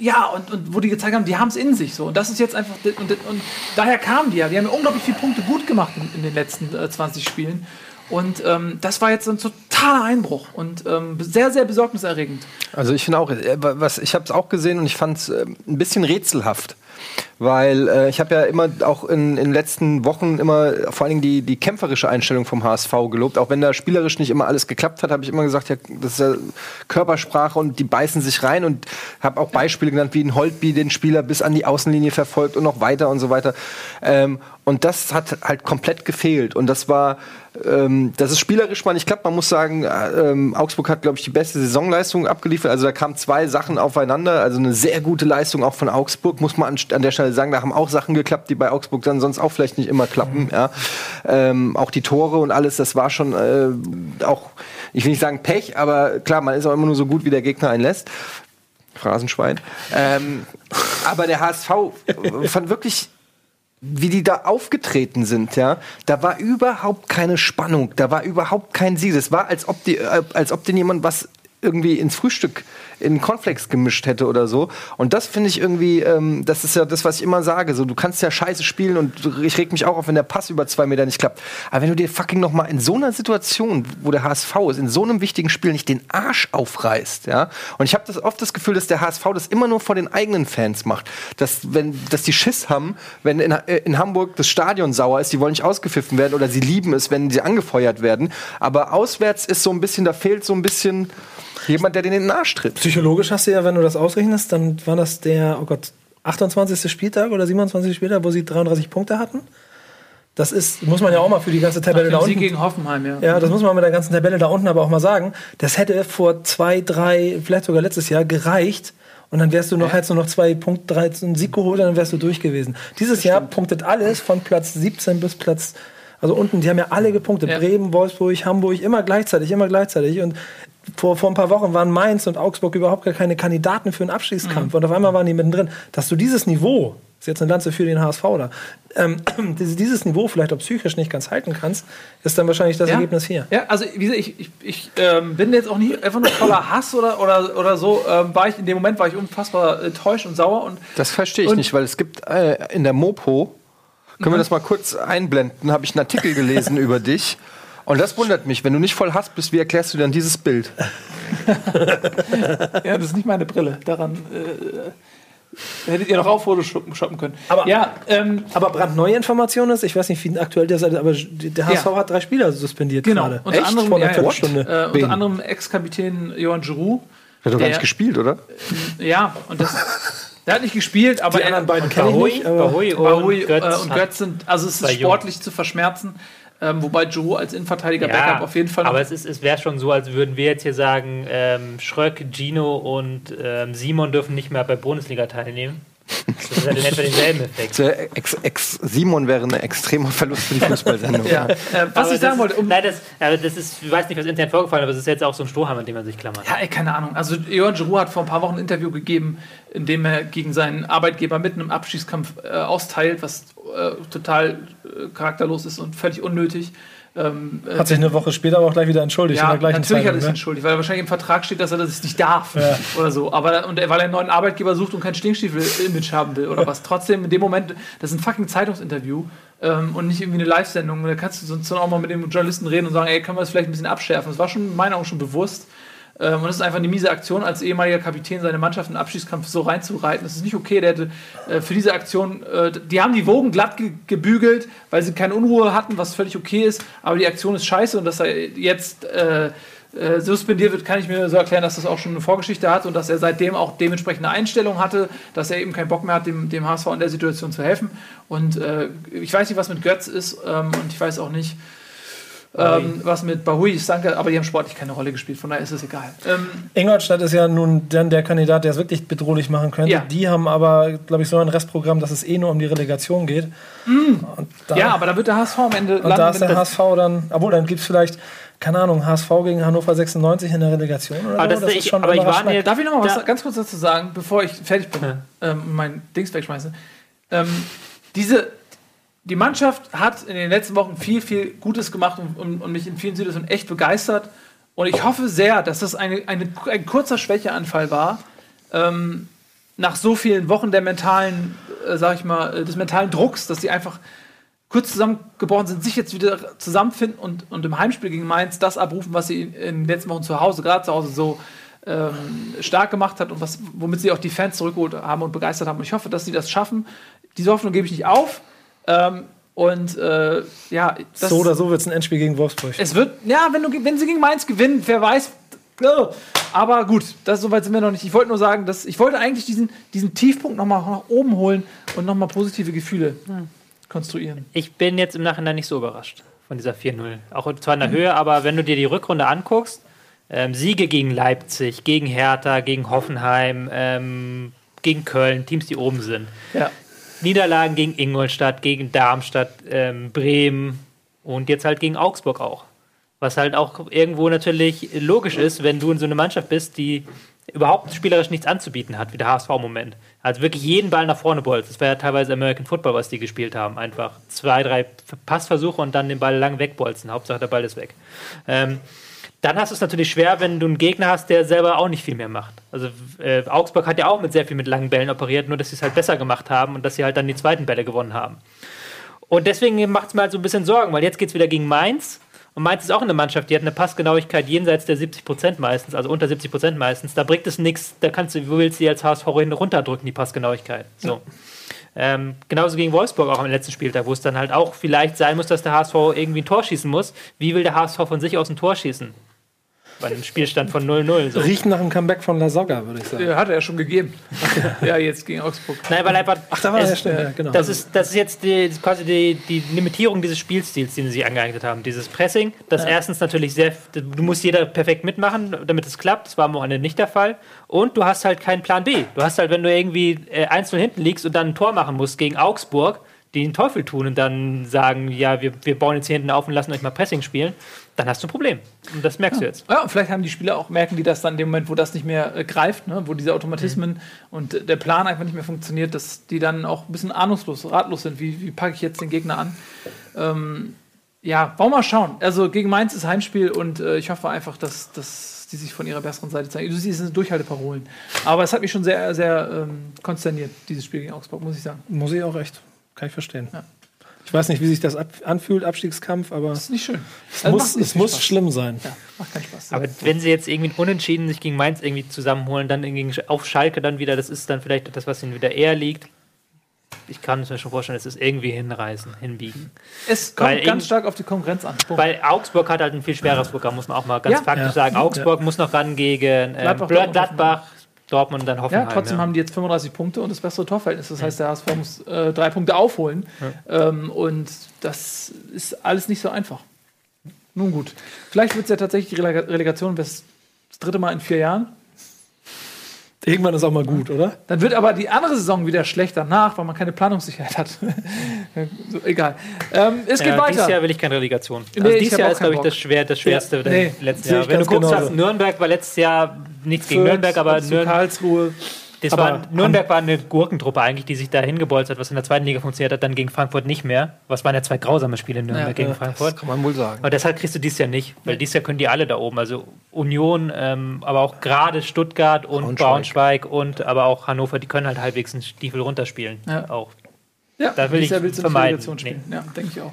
ja, und, und wo die gezeigt haben, die haben es in sich so. Und das ist jetzt einfach, und, und daher kamen die ja. Die haben ja unglaublich viele Punkte gut gemacht in, in den letzten äh, 20 Spielen. Und ähm, das war jetzt ein totaler Einbruch und ähm, sehr, sehr besorgniserregend. Also ich finde auch, äh, was ich habe es auch gesehen und ich fand es äh, ein bisschen rätselhaft. Weil äh, ich habe ja immer auch in den letzten Wochen immer vor allen Dingen die, die kämpferische Einstellung vom HSV gelobt. Auch wenn da spielerisch nicht immer alles geklappt hat, habe ich immer gesagt, ja, das ist ja Körpersprache und die beißen sich rein und habe auch Beispiele genannt, wie ein Holtby den Spieler bis an die Außenlinie verfolgt und noch weiter und so weiter. Ähm, und das hat halt komplett gefehlt. Und das war, ähm, das ist spielerisch mal nicht klappt. Man muss sagen, äh, ähm, Augsburg hat, glaube ich, die beste Saisonleistung abgeliefert. Also da kamen zwei Sachen aufeinander. Also eine sehr gute Leistung auch von Augsburg, muss man an, an der Stelle sagen. Da haben auch Sachen geklappt, die bei Augsburg dann sonst auch vielleicht nicht immer klappen. Mhm. Ja. Ähm, auch die Tore und alles, das war schon äh, auch, ich will nicht sagen Pech, aber klar, man ist auch immer nur so gut, wie der Gegner einen lässt. Phrasenschwein. Ähm, aber der HSV fand wirklich wie die da aufgetreten sind, ja, da war überhaupt keine Spannung, da war überhaupt kein Sieg. Es war, als ob, die, äh, als ob denen jemand was irgendwie ins Frühstück in Cornflakes gemischt hätte oder so. Und das finde ich irgendwie, ähm, das ist ja das, was ich immer sage. So, du kannst ja scheiße spielen und ich reg mich auch auf, wenn der Pass über zwei Meter nicht klappt. Aber wenn du dir fucking noch mal in so einer Situation, wo der HSV ist, in so einem wichtigen Spiel nicht den Arsch aufreißt, ja. Und ich habe das oft das Gefühl, dass der HSV das immer nur vor den eigenen Fans macht. Dass, wenn, dass die Schiss haben, wenn in, äh, in Hamburg das Stadion sauer ist, die wollen nicht ausgepfiffen werden oder sie lieben es, wenn sie angefeuert werden. Aber auswärts ist so ein bisschen, da fehlt so ein bisschen jemand, der den in den Arsch tritt. Psychologisch hast du ja, wenn du das ausrechnest, dann war das der, oh Gott, 28. Spieltag oder 27. Spieltag, wo sie 33 Punkte hatten. Das ist, muss man ja auch mal für die ganze Tabelle da unten. gegen Hoffenheim, ja. Ja, das muss man mit der ganzen Tabelle da unten aber auch mal sagen. Das hätte vor zwei, drei, vielleicht sogar letztes Jahr gereicht. Und dann wärst du noch, hättest du noch zwei Punkt 13 Sieg geholt, und dann wärst du durch gewesen. Dieses Jahr punktet alles von Platz 17 bis Platz, also unten, die haben ja alle gepunktet. Ja. Bremen, Wolfsburg, Hamburg, immer gleichzeitig, immer gleichzeitig. Und vor, vor ein paar Wochen waren Mainz und Augsburg überhaupt gar keine Kandidaten für einen Abschießkampf. Und auf einmal waren die mittendrin. Dass du dieses Niveau, ist jetzt eine Lanze für den HSV da, ähm, dieses, dieses Niveau vielleicht auch psychisch nicht ganz halten kannst, ist dann wahrscheinlich das Ja. Ergebnis hier. Ja, also wie gesagt, ich, ich, ich ähm, bin jetzt auch nicht einfach nur voller Hass oder, oder, oder so. Ähm, war ich in dem Moment war ich unfassbar enttäuscht und sauer und Das verstehe ich Und- nicht, weil es gibt äh, in der Mopo, können wir das mal kurz einblenden, habe ich einen Artikel gelesen über dich. Und das wundert mich, wenn du nicht voll Hass bist, wie erklärst du dann dieses Bild? ja, das ist nicht meine Brille. Daran äh, hättet ihr noch auch Fotos shoppen shoppen können. Aber- ja, ähm, Aber brandneue Information ist, ich weiß nicht, wie aktuell der ist, aber der HSV Ja. hat drei Spieler suspendiert genau. gerade. Unter Echt? anderem, Vor einer ja. Äh, unter anderem Ex-Kapitän Johann Giroud. Der hat doch gar nicht gespielt, oder? Ja, und das. Der hat nicht gespielt, aber Die er, anderen beiden Und Bahoui, nicht. Aber Bahoui und Bahoui Götz, äh, und hat- Götz sind, also es ist Jung. sportlich zu verschmerzen. Ähm, wobei Giroud als Innenverteidiger Ja, Backup auf jeden Fall aber es, ist- es wäre schon so, als würden wir jetzt hier sagen, ähm, Schröck, Gino und ähm, Simon dürfen nicht mehr bei Bundesliga teilnehmen. Das hätte etwa denselben Effekt. Der Ex, Ex Simon wäre ein extremer Verlust für die Fußballsendung. Ja, äh, was Aber ich sagen wollte, um, Nein, das, aber das ist, ich weiß nicht, was intern vorgefallen ist, aber es ist jetzt auch so ein Strohhalm, an dem man sich klammert. Ja, ey, keine Ahnung. Also Johann Giroud hat vor ein paar Wochen ein Interview gegeben, in dem er gegen seinen Arbeitgeber mitten im Abschießkampf äh, austeilt, was äh, total äh, charakterlos ist und völlig unnötig. Ähm, äh, Hat sich eine Woche später aber auch gleich wieder entschuldigt ja, natürlich hat er Zeitung. sich Ne? entschuldigt, weil er wahrscheinlich im Vertrag steht, dass er das nicht darf oder so. Aber und weil er einen neuen Arbeitgeber sucht und kein Stinkstiefel-Image haben will oder was. Trotzdem in dem Moment, das ist ein fucking Zeitungsinterview ähm, und nicht irgendwie eine Live-Sendung. Da kannst du sonst auch mal mit dem Journalisten reden und sagen, ey, können wir das vielleicht ein bisschen abschärfen. Das war schon in meinen Augen schon bewusst. Ähm, und das ist einfach eine miese Aktion, als ehemaliger Kapitän seine Mannschaft in den Abschießkampf so reinzureiten. Das ist nicht okay. Der hätte äh, für diese Aktion, äh, die haben die Wogen glatt ge gebügelt, weil sie keine Unruhe hatten, was völlig okay ist. Aber die Aktion ist scheiße und dass er jetzt äh, äh, suspendiert wird, kann ich mir so erklären, dass das auch schon eine Vorgeschichte hat und dass er seitdem auch dementsprechende Einstellung hatte, dass er eben keinen Bock mehr hat, dem, dem HSV in der Situation zu helfen. Und äh, ich weiß nicht, was mit Götz ist ähm, und ich weiß auch nicht, ähm, was mit Bahui ist, danke, aber die haben sportlich keine Rolle gespielt, von daher ist es egal. Ähm, Ingolstadt ist ja nun dann der Kandidat, der es wirklich bedrohlich machen könnte. Ja. Die haben aber, glaube ich, so ein Restprogramm, dass es eh nur um die Relegation geht. Und da, ja, aber da wird der HSV am Ende und da ist der das- HSV dann, obwohl dann gibt es vielleicht, keine Ahnung, HSV gegen Hannover 96 in der Relegation oder Aber so. das- ich- aber ich war mir- Darf ich noch mal was ganz kurz dazu sagen, bevor ich fertig bin Ja. ähm, und mein Dings wegschmeiße? Ähm, diese, die Mannschaft hat in den letzten Wochen viel, viel Gutes gemacht und, und, und mich in vielen Situationen echt begeistert. Und ich hoffe sehr, dass das eine, eine, ein kurzer Schwächeanfall war. Ähm, nach so vielen Wochen der mentalen, äh, sag ich mal, äh, des mentalen Drucks, dass die einfach kurz zusammengebrochen sind, sich jetzt wieder zusammenfinden und, und im Heimspiel gegen Mainz das abrufen, was sie in, in den letzten Wochen zu Hause, gerade zu Hause so ähm, stark gemacht hat und was, womit sie auch die Fans zurückgeholt haben und begeistert haben. Und ich hoffe, dass sie das schaffen. Diese Hoffnung gebe ich nicht auf. Ähm, und äh, ja, das, so oder so wird es ein Endspiel gegen Wolfsburg. es wird, ja, wenn, du, wenn sie gegen Mainz gewinnen, wer weiß. Oh. Aber gut, das soweit sind wir noch nicht. Ich wollte nur sagen, dass ich wollte eigentlich diesen, diesen Tiefpunkt nochmal nach oben holen und nochmal positive Gefühle konstruieren. Ich bin jetzt im Nachhinein nicht so überrascht von dieser 4-0. Auch zwar in der Höhe, aber wenn du dir die Rückrunde anguckst, ähm, Siege gegen Leipzig, gegen Hertha, gegen Hoffenheim, ähm, gegen Köln, Teams, die oben sind. Ja. Niederlagen gegen Ingolstadt, gegen Darmstadt, ähm, Bremen und jetzt halt gegen Augsburg auch. Was halt auch irgendwo natürlich logisch ist, wenn du in so einer Mannschaft bist, die überhaupt spielerisch nichts anzubieten hat, wie der HSV im Moment. Also wirklich jeden Ball nach vorne bolzt. Das war ja teilweise American Football, was die gespielt haben. Einfach zwei, drei Passversuche und dann den Ball lang wegbolzen. Hauptsache der Ball ist weg. Ähm, dann hast du es natürlich schwer, wenn du einen Gegner hast, der selber auch nicht viel mehr macht. Also äh, Augsburg hat ja auch mit sehr viel mit langen Bällen operiert, nur dass sie es halt besser gemacht haben und dass sie halt dann die zweiten Bälle gewonnen haben. Und deswegen macht es mir halt so ein bisschen Sorgen, weil jetzt geht es wieder gegen Mainz. Und Mainz ist auch eine Mannschaft, die hat eine Passgenauigkeit jenseits der 70 Prozent meistens, also unter 70 Prozent meistens. Da bringt es nichts, da kannst du, wo willst du die als HSV runterdrücken, die Passgenauigkeit. So. Ähm, genauso gegen Wolfsburg auch am letzten Spieltag, wo es dann halt auch vielleicht sein muss, dass der HSV irgendwie ein Tor schießen muss. Wie will der HSV von sich aus ein Tor schießen? Bei einem Spielstand von 0-0. So. Riecht nach einem Comeback von La Soga, würde ich sagen. Ja, hat er ja schon gegeben. ja, jetzt gegen Augsburg. Nein, weil einfach. Ach, da war es, er, stimmt, ja, genau. Das ist, das ist jetzt die, quasi die, die Limitierung dieses Spielstils, den sie angeeignet haben. Dieses Pressing, das erstens natürlich sehr. Du musst jeder perfekt mitmachen, damit es klappt. Das war am Wochenende nicht der Fall. Und du hast halt keinen Plan B. Du hast halt, wenn du irgendwie äh, einzeln hinten liegst und dann ein Tor machen musst gegen Augsburg, den Teufel tun und dann sagen, ja, wir, wir bauen jetzt hier hinten auf und lassen euch mal Pressing spielen, dann hast du ein Problem. Und das merkst du jetzt. Ja, und vielleicht haben die Spieler auch, merken die das dann in dem Moment, wo das nicht mehr äh, greift, ne? wo diese Automatismen Mhm. und äh, der Plan einfach nicht mehr funktioniert, dass die dann auch ein bisschen ahnungslos, ratlos sind. Wie, wie packe ich jetzt den Gegner an? Ähm, ja, wollen wir mal schauen. Also gegen Mainz ist Heimspiel und äh, ich hoffe einfach, dass, dass die sich von ihrer besseren Seite zeigen. Du siehst, es sind Durchhalteparolen. Aber es hat mich schon sehr, sehr ähm, konsterniert, dieses Spiel gegen Augsburg, muss ich sagen. Muss ich auch echt. Kann ich verstehen. Ja. Ich weiß nicht, wie sich das ab anfühlt, Abstiegskampf, aber Das es ist nicht schön. Also muss, es muss Spaß. schlimm sein. Ja, macht keinen Spaß. Aber wenn sie jetzt irgendwie unentschieden sich gegen Mainz irgendwie zusammenholen, dann gegen, auf Schalke dann wieder, das ist dann vielleicht das, was ihnen wieder eher liegt. Ich kann es mir schon vorstellen, es ist irgendwie hinreißen, hinbiegen. es kommt weil ganz stark auf die Konkurrenz an. Punkt. Weil Augsburg hat halt ein viel schwereres Programm, muss man auch mal ganz Ja. faktisch Ja. sagen. Augsburg muss noch ran gegen ähm, Gladbach, Gladbach, Dortmund, und dann Ja, Hoffenheim. trotzdem haben die jetzt 35 Punkte und das bessere Torverhältnis. Das heißt, der HSV muss äh, drei Punkte aufholen. Ähm, und das ist alles nicht so einfach. Nun gut. Vielleicht wird es ja tatsächlich die Relega Relegation das dritte Mal in vier Jahren. Irgendwann ist auch mal gut, oder? Dann wird aber die andere Saison wieder schlecht danach, weil man keine Planungssicherheit hat. so, egal. Ähm, es geht ja, weiter. Dieses Jahr will ich keine Relegation. Nee, Also dieses Jahr ist, glaube ich, das, schwer, das Schwerste Ja, der nee, Jahr. Wenn du guckst, genauso. hast, Nürnberg war letztes Jahr nichts gegen Nürnberg, aber Nürnberg, Karlsruhe. Das aber war, Nürnberg war eine Gurkentruppe eigentlich, die sich da hingebolzt hat, was in der zweiten Liga funktioniert hat, dann gegen Frankfurt nicht mehr. Was waren ja zwei grausame Spiele in Nürnberg Ja, gegen Frankfurt. Kann man wohl sagen. Aber deshalb kriegst du dies Jahr nicht, weil dies Jahr können die alle da oben. Also Union, ähm, aber auch gerade Stuttgart und Braunschweig. Braunschweig. und aber auch Hannover, die können halt halbwegs einen Stiefel runterspielen. Ja. Auch. Ja, Da will dieses ich Jahr willst du nicht vermeiden. Spielen. Ja, denke ich auch.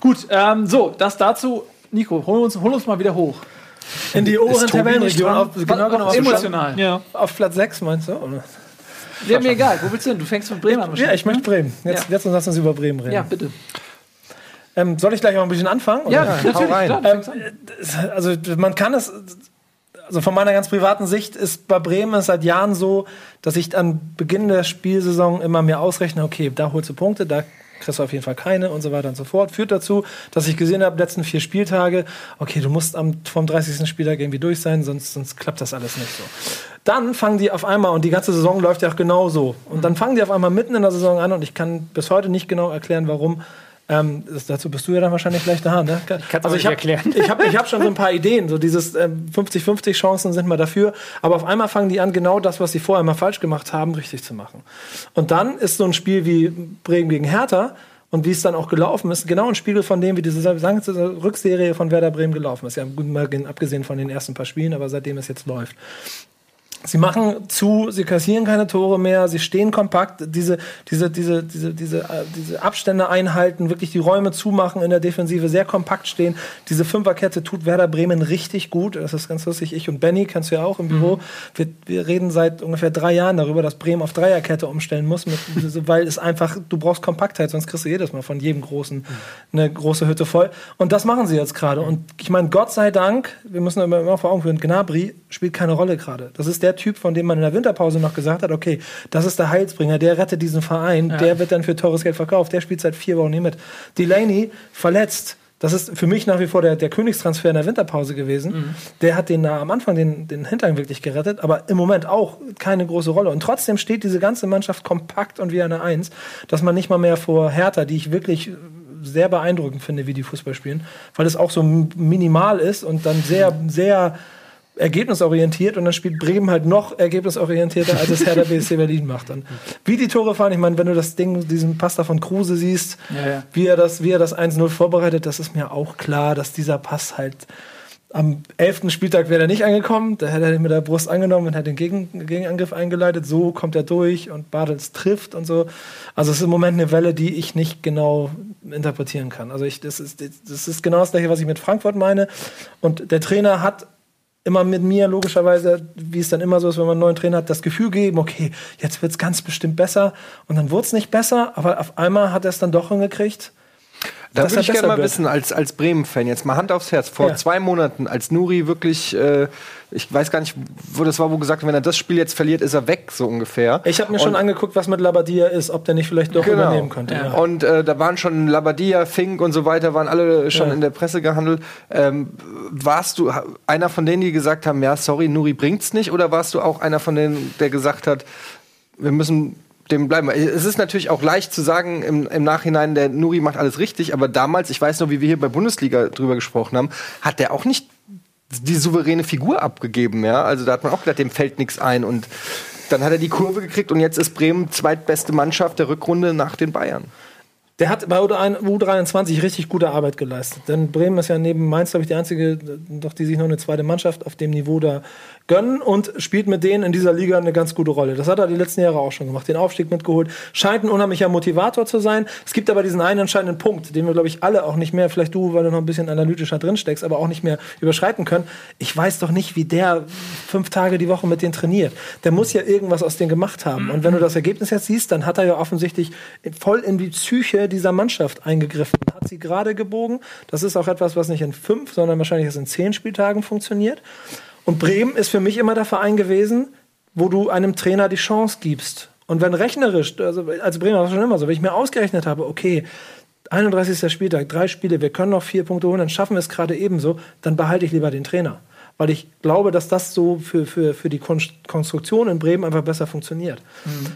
Gut, ähm, so, das dazu. Nico, hol uns, hol uns mal wieder hoch. In die oberen Tabellenregion. Auf, genau, genau, auf, Emotional. Ja. auf Platz 6, meinst du? Oder? Ja, mir egal. Wo willst du hin? Du fängst mit Bremen an. Ja, ich möchte Bremen. Jetzt, Ja. jetzt lass uns über Bremen reden. Ja, bitte. Ähm, soll ich gleich auch ein bisschen anfangen? Ja, oder? natürlich. rein. Klar, Ähm, also man kann es, also von meiner ganz privaten Sicht ist bei Bremen es seit Jahren so, dass ich am Beginn der Spielsaison immer mir ausrechne, okay, da holst du Punkte, da kriegst du auf jeden Fall keine und so weiter und so fort. Führt dazu, dass ich gesehen habe, letzten vier Spieltage, okay, du musst am, vom 30. Spieltag irgendwie durch sein, sonst, sonst klappt das alles nicht so. Dann fangen die auf einmal, und die ganze Saison läuft ja auch genau so, und dann fangen die auf einmal mitten in der Saison an und ich kann bis heute nicht genau erklären, warum. Ähm, das, dazu bist du ja dann wahrscheinlich gleich da. Ne? kann's also ich hab, erklären. ich habe ich hab schon so ein paar Ideen. So dieses ähm, 50-50 Chancen sind mal dafür. Aber auf einmal fangen die an, genau das, was sie vorher mal falsch gemacht haben, richtig zu machen. Und dann ist so ein Spiel wie Bremen gegen Hertha und wie es dann auch gelaufen ist, genau ein Spiegel von dem, wie diese Rückserie von Werder Bremen gelaufen ist. Ja, gut, mal abgesehen von den ersten paar Spielen, aber seitdem es jetzt läuft. Sie machen zu, sie kassieren keine Tore mehr, sie stehen kompakt, diese, diese, diese, diese, diese, äh, diese Abstände einhalten, wirklich die Räume zumachen in der Defensive, sehr kompakt stehen. Diese Fünferkette tut Werder Bremen richtig gut. Das ist ganz lustig. Ich und Benny, kennst du ja auch im Büro. Wir, wir reden seit ungefähr drei Jahren darüber, dass Bremen auf Dreierkette umstellen muss, mit, weil es einfach, du brauchst Kompaktheit, sonst kriegst du jedes Mal von jedem Großen eine große Hütte voll. Und das machen sie jetzt gerade. Und ich meine, Gott sei Dank, wir müssen immer, immer vor Augen führen, Gnabry spielt keine Rolle gerade. Das ist der Typ, von dem man in der Winterpause noch gesagt hat, okay, das ist der Heilsbringer, der rettet diesen Verein, der wird dann für teures Geld verkauft, der spielt seit vier Wochen nicht mit. Delaney verletzt. Das ist für mich nach wie vor der, der Königstransfer in der Winterpause gewesen. Der hat den äh, am Anfang den, den Hintern wirklich gerettet, aber im Moment auch keine große Rolle. Und trotzdem steht diese ganze Mannschaft kompakt und wie eine Eins, dass man nicht mal mehr vor Hertha, die ich wirklich sehr beeindruckend finde, wie die Fußball spielen, weil es auch so minimal ist und dann sehr, sehr ergebnisorientiert und dann spielt Bremen halt noch ergebnisorientierter, als es Hertha BSC Berlin macht. Und wie die Tore fahren, ich meine, wenn du das Ding, diesen Pasta von Kruse siehst, Ja, ja. wie er das, wie er das 1-0 vorbereitet, das ist mir auch klar, dass dieser Pass halt Am elften Spieltag wäre er nicht angekommen, da hätte er den mit der Brust angenommen und hat den Gegen Gegenangriff eingeleitet. So kommt er durch und Bartels trifft und so. Also es ist im Moment eine Welle, die ich nicht genau interpretieren kann. Also ich, das, ist, das ist genau das gleiche, was ich mit Frankfurt meine. Und der Trainer hat immer mit mir logischerweise, wie es dann immer so ist, wenn man einen neuen Trainer hat, das Gefühl gegeben, okay, jetzt wird es ganz bestimmt besser. Und dann wurde es nicht besser, aber auf einmal hat er es dann doch hingekriegt. Da würde ich gerne mal wird. wissen, als, als Bremen-Fan, jetzt mal Hand aufs Herz, vor Ja. zwei Monaten, als Nuri wirklich, äh, ich weiß gar nicht, wo das war, wo gesagt hat, wenn er das Spiel jetzt verliert, ist er weg, so ungefähr. Ich habe mir schon Und- angeguckt, was mit Labadia ist, ob der nicht vielleicht doch Genau. übernehmen könnte. Ja. Und äh, da waren schon Labadia, Fink und so weiter, waren alle schon Ja. in der Presse gehandelt. Ähm, warst du einer von denen, die gesagt haben, ja, sorry, Nuri bringt's nicht? Oder warst du auch einer von denen, der gesagt hat, wir müssen dem bleiben? Es ist natürlich auch leicht zu sagen im, im Nachhinein, der Nuri macht alles richtig, aber damals, ich weiß noch, wie wir hier bei Bundesliga drüber gesprochen haben, hat der auch nicht die souveräne Figur abgegeben, ja. Also da hat man auch gedacht, dem fällt nichts ein und dann hat er die Kurve gekriegt und jetzt ist Bremen zweitbeste Mannschaft der Rückrunde nach den Bayern. Der hat bei U23 richtig gute Arbeit geleistet. Denn Bremen ist ja neben Mainz, glaube ich, die einzige, doch die sich noch eine zweite Mannschaft auf dem Niveau da gönnen und spielt mit denen in dieser Liga eine ganz gute Rolle. Das hat er die letzten Jahre auch schon gemacht. Den Aufstieg mitgeholt. Scheint ein unheimlicher Motivator zu sein. Es gibt aber diesen einen entscheidenden Punkt, den wir, glaube ich, alle auch nicht mehr, vielleicht du, weil du noch ein bisschen analytischer drin steckst, aber auch nicht mehr überschreiten können. Ich weiß doch nicht, wie der fünf Tage die Woche mit denen trainiert. Der muss ja irgendwas aus denen gemacht haben. Und wenn du das Ergebnis jetzt siehst, dann hat er ja offensichtlich voll in die Psyche dieser Mannschaft eingegriffen. Hat sie gerade gebogen. Das ist auch etwas, was nicht in fünf, sondern wahrscheinlich erst in zehn Spieltagen funktioniert. Und Bremen ist für mich immer der Verein gewesen, wo du einem Trainer die Chance gibst. Und wenn rechnerisch, also als Bremer war es schon immer so, wenn ich mir ausgerechnet habe, okay, 31. Spieltag, drei Spiele, wir können noch vier Punkte holen, dann schaffen wir es gerade ebenso, dann behalte ich lieber den Trainer. Weil ich glaube, dass das so für, für, für die Kon- Konstruktion in Bremen einfach besser funktioniert.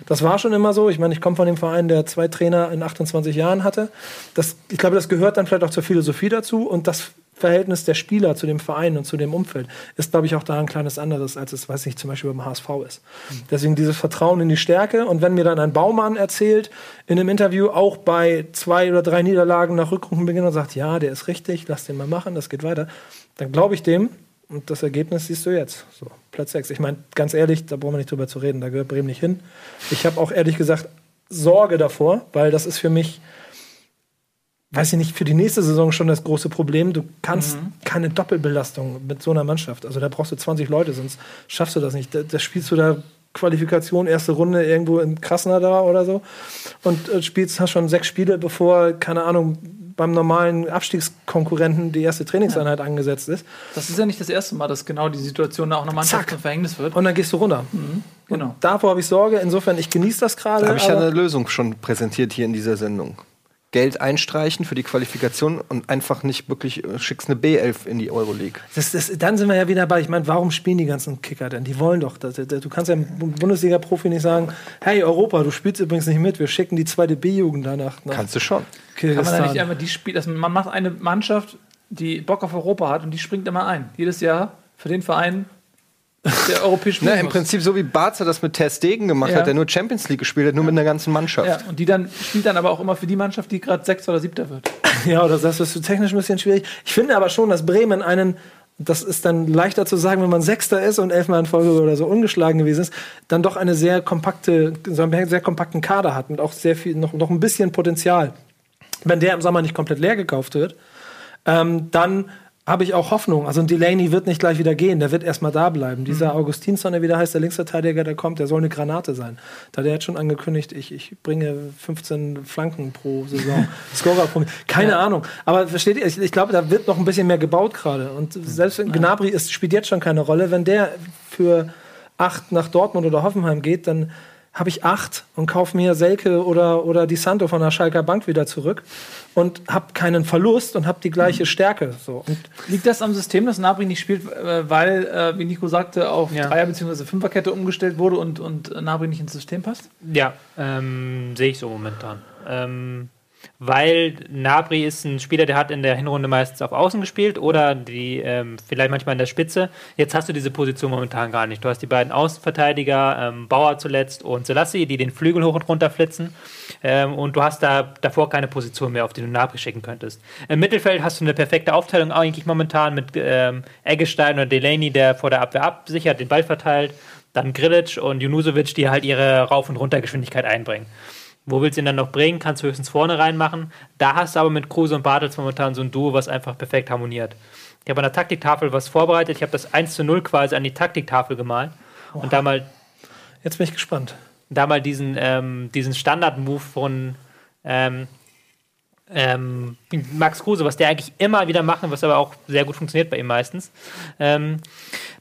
Das war schon immer so. Ich meine, ich komme von dem Verein, der zwei Trainer in 28 Jahren hatte. Das, ich glaube, das gehört dann vielleicht auch zur Philosophie dazu. Und das Verhältnis der Spieler zu dem Verein und zu dem Umfeld ist, glaube ich, auch da ein kleines anderes, als es, weiß ich, zum Beispiel beim HSV ist. Deswegen dieses Vertrauen in die Stärke. Und wenn mir dann ein Baumann erzählt in einem Interview, auch bei zwei oder drei Niederlagen nach Rückrundenbeginn und sagt, ja, der ist richtig, lass den mal machen, das geht weiter, dann glaube ich dem. Und das Ergebnis siehst du jetzt. So, Platz 6. Ich meine, ganz ehrlich, da brauchen wir nicht drüber zu reden, da gehört Bremen nicht hin. Ich habe auch ehrlich gesagt Sorge davor, weil das ist für mich, weiß ich nicht, für die nächste Saison schon das große Problem. Du kannst keine Doppelbelastung mit so einer Mannschaft. Also da brauchst du 20 Leute, sonst schaffst du das nicht. Da, da spielst du da Qualifikation, erste Runde irgendwo in Krasnodar oder so und äh, spielst, hast schon sechs Spiele, bevor, keine Ahnung, beim normalen Abstiegskonkurrenten die erste Trainingseinheit angesetzt ist. Das ist ja nicht das erste Mal, dass genau die Situation da auch Zack. zum Verhängnis wird. Und dann gehst du runter. Genau. Davor habe ich Sorge. Insofern, ich genieße das gerade. Da habe ich ja eine Lösung schon präsentiert hier in dieser Sendung. Geld einstreichen für die Qualifikation und einfach nicht wirklich äh, schickst eine B11 in die Euroleague. Das, das, dann sind wir ja wieder bei, ich meine, warum spielen die ganzen Kicker denn? Die wollen doch. Das, das, du kannst ja einem Bundesliga-Profi nicht sagen, hey Europa, du spielst übrigens nicht mit, wir schicken die zweite B-Jugend danach nach Kannst du schon. Kann man da nicht einfach die Spiel, dass man macht eine Mannschaft, die Bock auf Europa hat und die springt immer ein. Jedes Jahr für den Verein, der europäisch Ne, spielen Im. Prinzip so wie Barca das mit Ter Stegen gemacht Ja. hat, der nur Champions League gespielt hat, nur mit einer ganzen Mannschaft. Ja, und die dann spielt dann aber auch immer für die Mannschaft, die gerade Sechster oder Siebter wird. Ja, oder das ist technisch ein bisschen schwierig. Ich finde aber schon, dass Bremen einen, das ist dann leichter zu sagen, wenn man Sechster ist und elfmal in Folge oder so ungeschlagen gewesen ist, dann doch eine sehr kompakte, so einen sehr kompakten Kader hat und auch sehr viel, noch, noch ein bisschen Potenzial. Wenn der im Sommer nicht komplett leer gekauft wird, ähm, dann habe ich auch Hoffnung. Also Delaney wird nicht gleich wieder gehen, der wird erstmal da bleiben. Dieser Augustinsson, der wieder heißt, der Linksverteidiger, der kommt, der soll eine Granate sein. Da der hat schon angekündigt, ich, ich bringe 15 Flanken pro Saison. Scorer pro Keine Ahnung. Aber versteht ihr, ich, ich glaube, da wird noch ein bisschen mehr gebaut gerade. Und selbst wenn Gnabry ist, spielt jetzt schon keine Rolle, wenn der für acht nach Dortmund oder Hoffenheim geht, dann habe ich acht und kaufe mir Selke oder, oder Di Santo von der Schalker Bank wieder zurück und habe keinen Verlust und habe die gleiche Stärke. So. Und Liegt das am System, dass Nabri nicht spielt, äh, weil, äh, wie Nico sagte, auf Ja. Dreier- bzw. Fünferkette umgestellt wurde und, und Nabri nicht ins System passt? Ja, ähm, sehe ich so momentan. Ähm, weil Nabri ist ein Spieler, der hat in der Hinrunde meistens auf Außen gespielt oder die ähm, vielleicht manchmal in der Spitze. Jetzt hast du diese Position momentan gar nicht. Du hast die beiden Außenverteidiger, ähm, Bauer zuletzt und Selassie, die den Flügel hoch und runter flitzen. Ähm, und du hast da davor keine Position mehr, auf die du Nabri schicken könntest. Im Mittelfeld hast du eine perfekte Aufteilung eigentlich momentan mit ähm, Eggestein oder Delaney, der vor der Abwehr absichert, den Ball verteilt. Dann Grilic und Junusovic, die halt ihre Rauf- und Runtergeschwindigkeit einbringen. Wo willst du ihn dann noch bringen? Kannst du höchstens vorne reinmachen. Da hast du aber mit Kruse und Bartels momentan so ein Duo, was einfach perfekt harmoniert. Ich habe an der Taktiktafel was vorbereitet. Ich habe das 1 zu 0 quasi an die Taktiktafel gemalt. Oh. Und da mal. Jetzt bin ich gespannt. Da mal diesen, ähm, diesen Standard-Move von ähm, ähm, Max Kruse, was der eigentlich immer wieder macht, was aber auch sehr gut funktioniert bei ihm meistens. Ähm,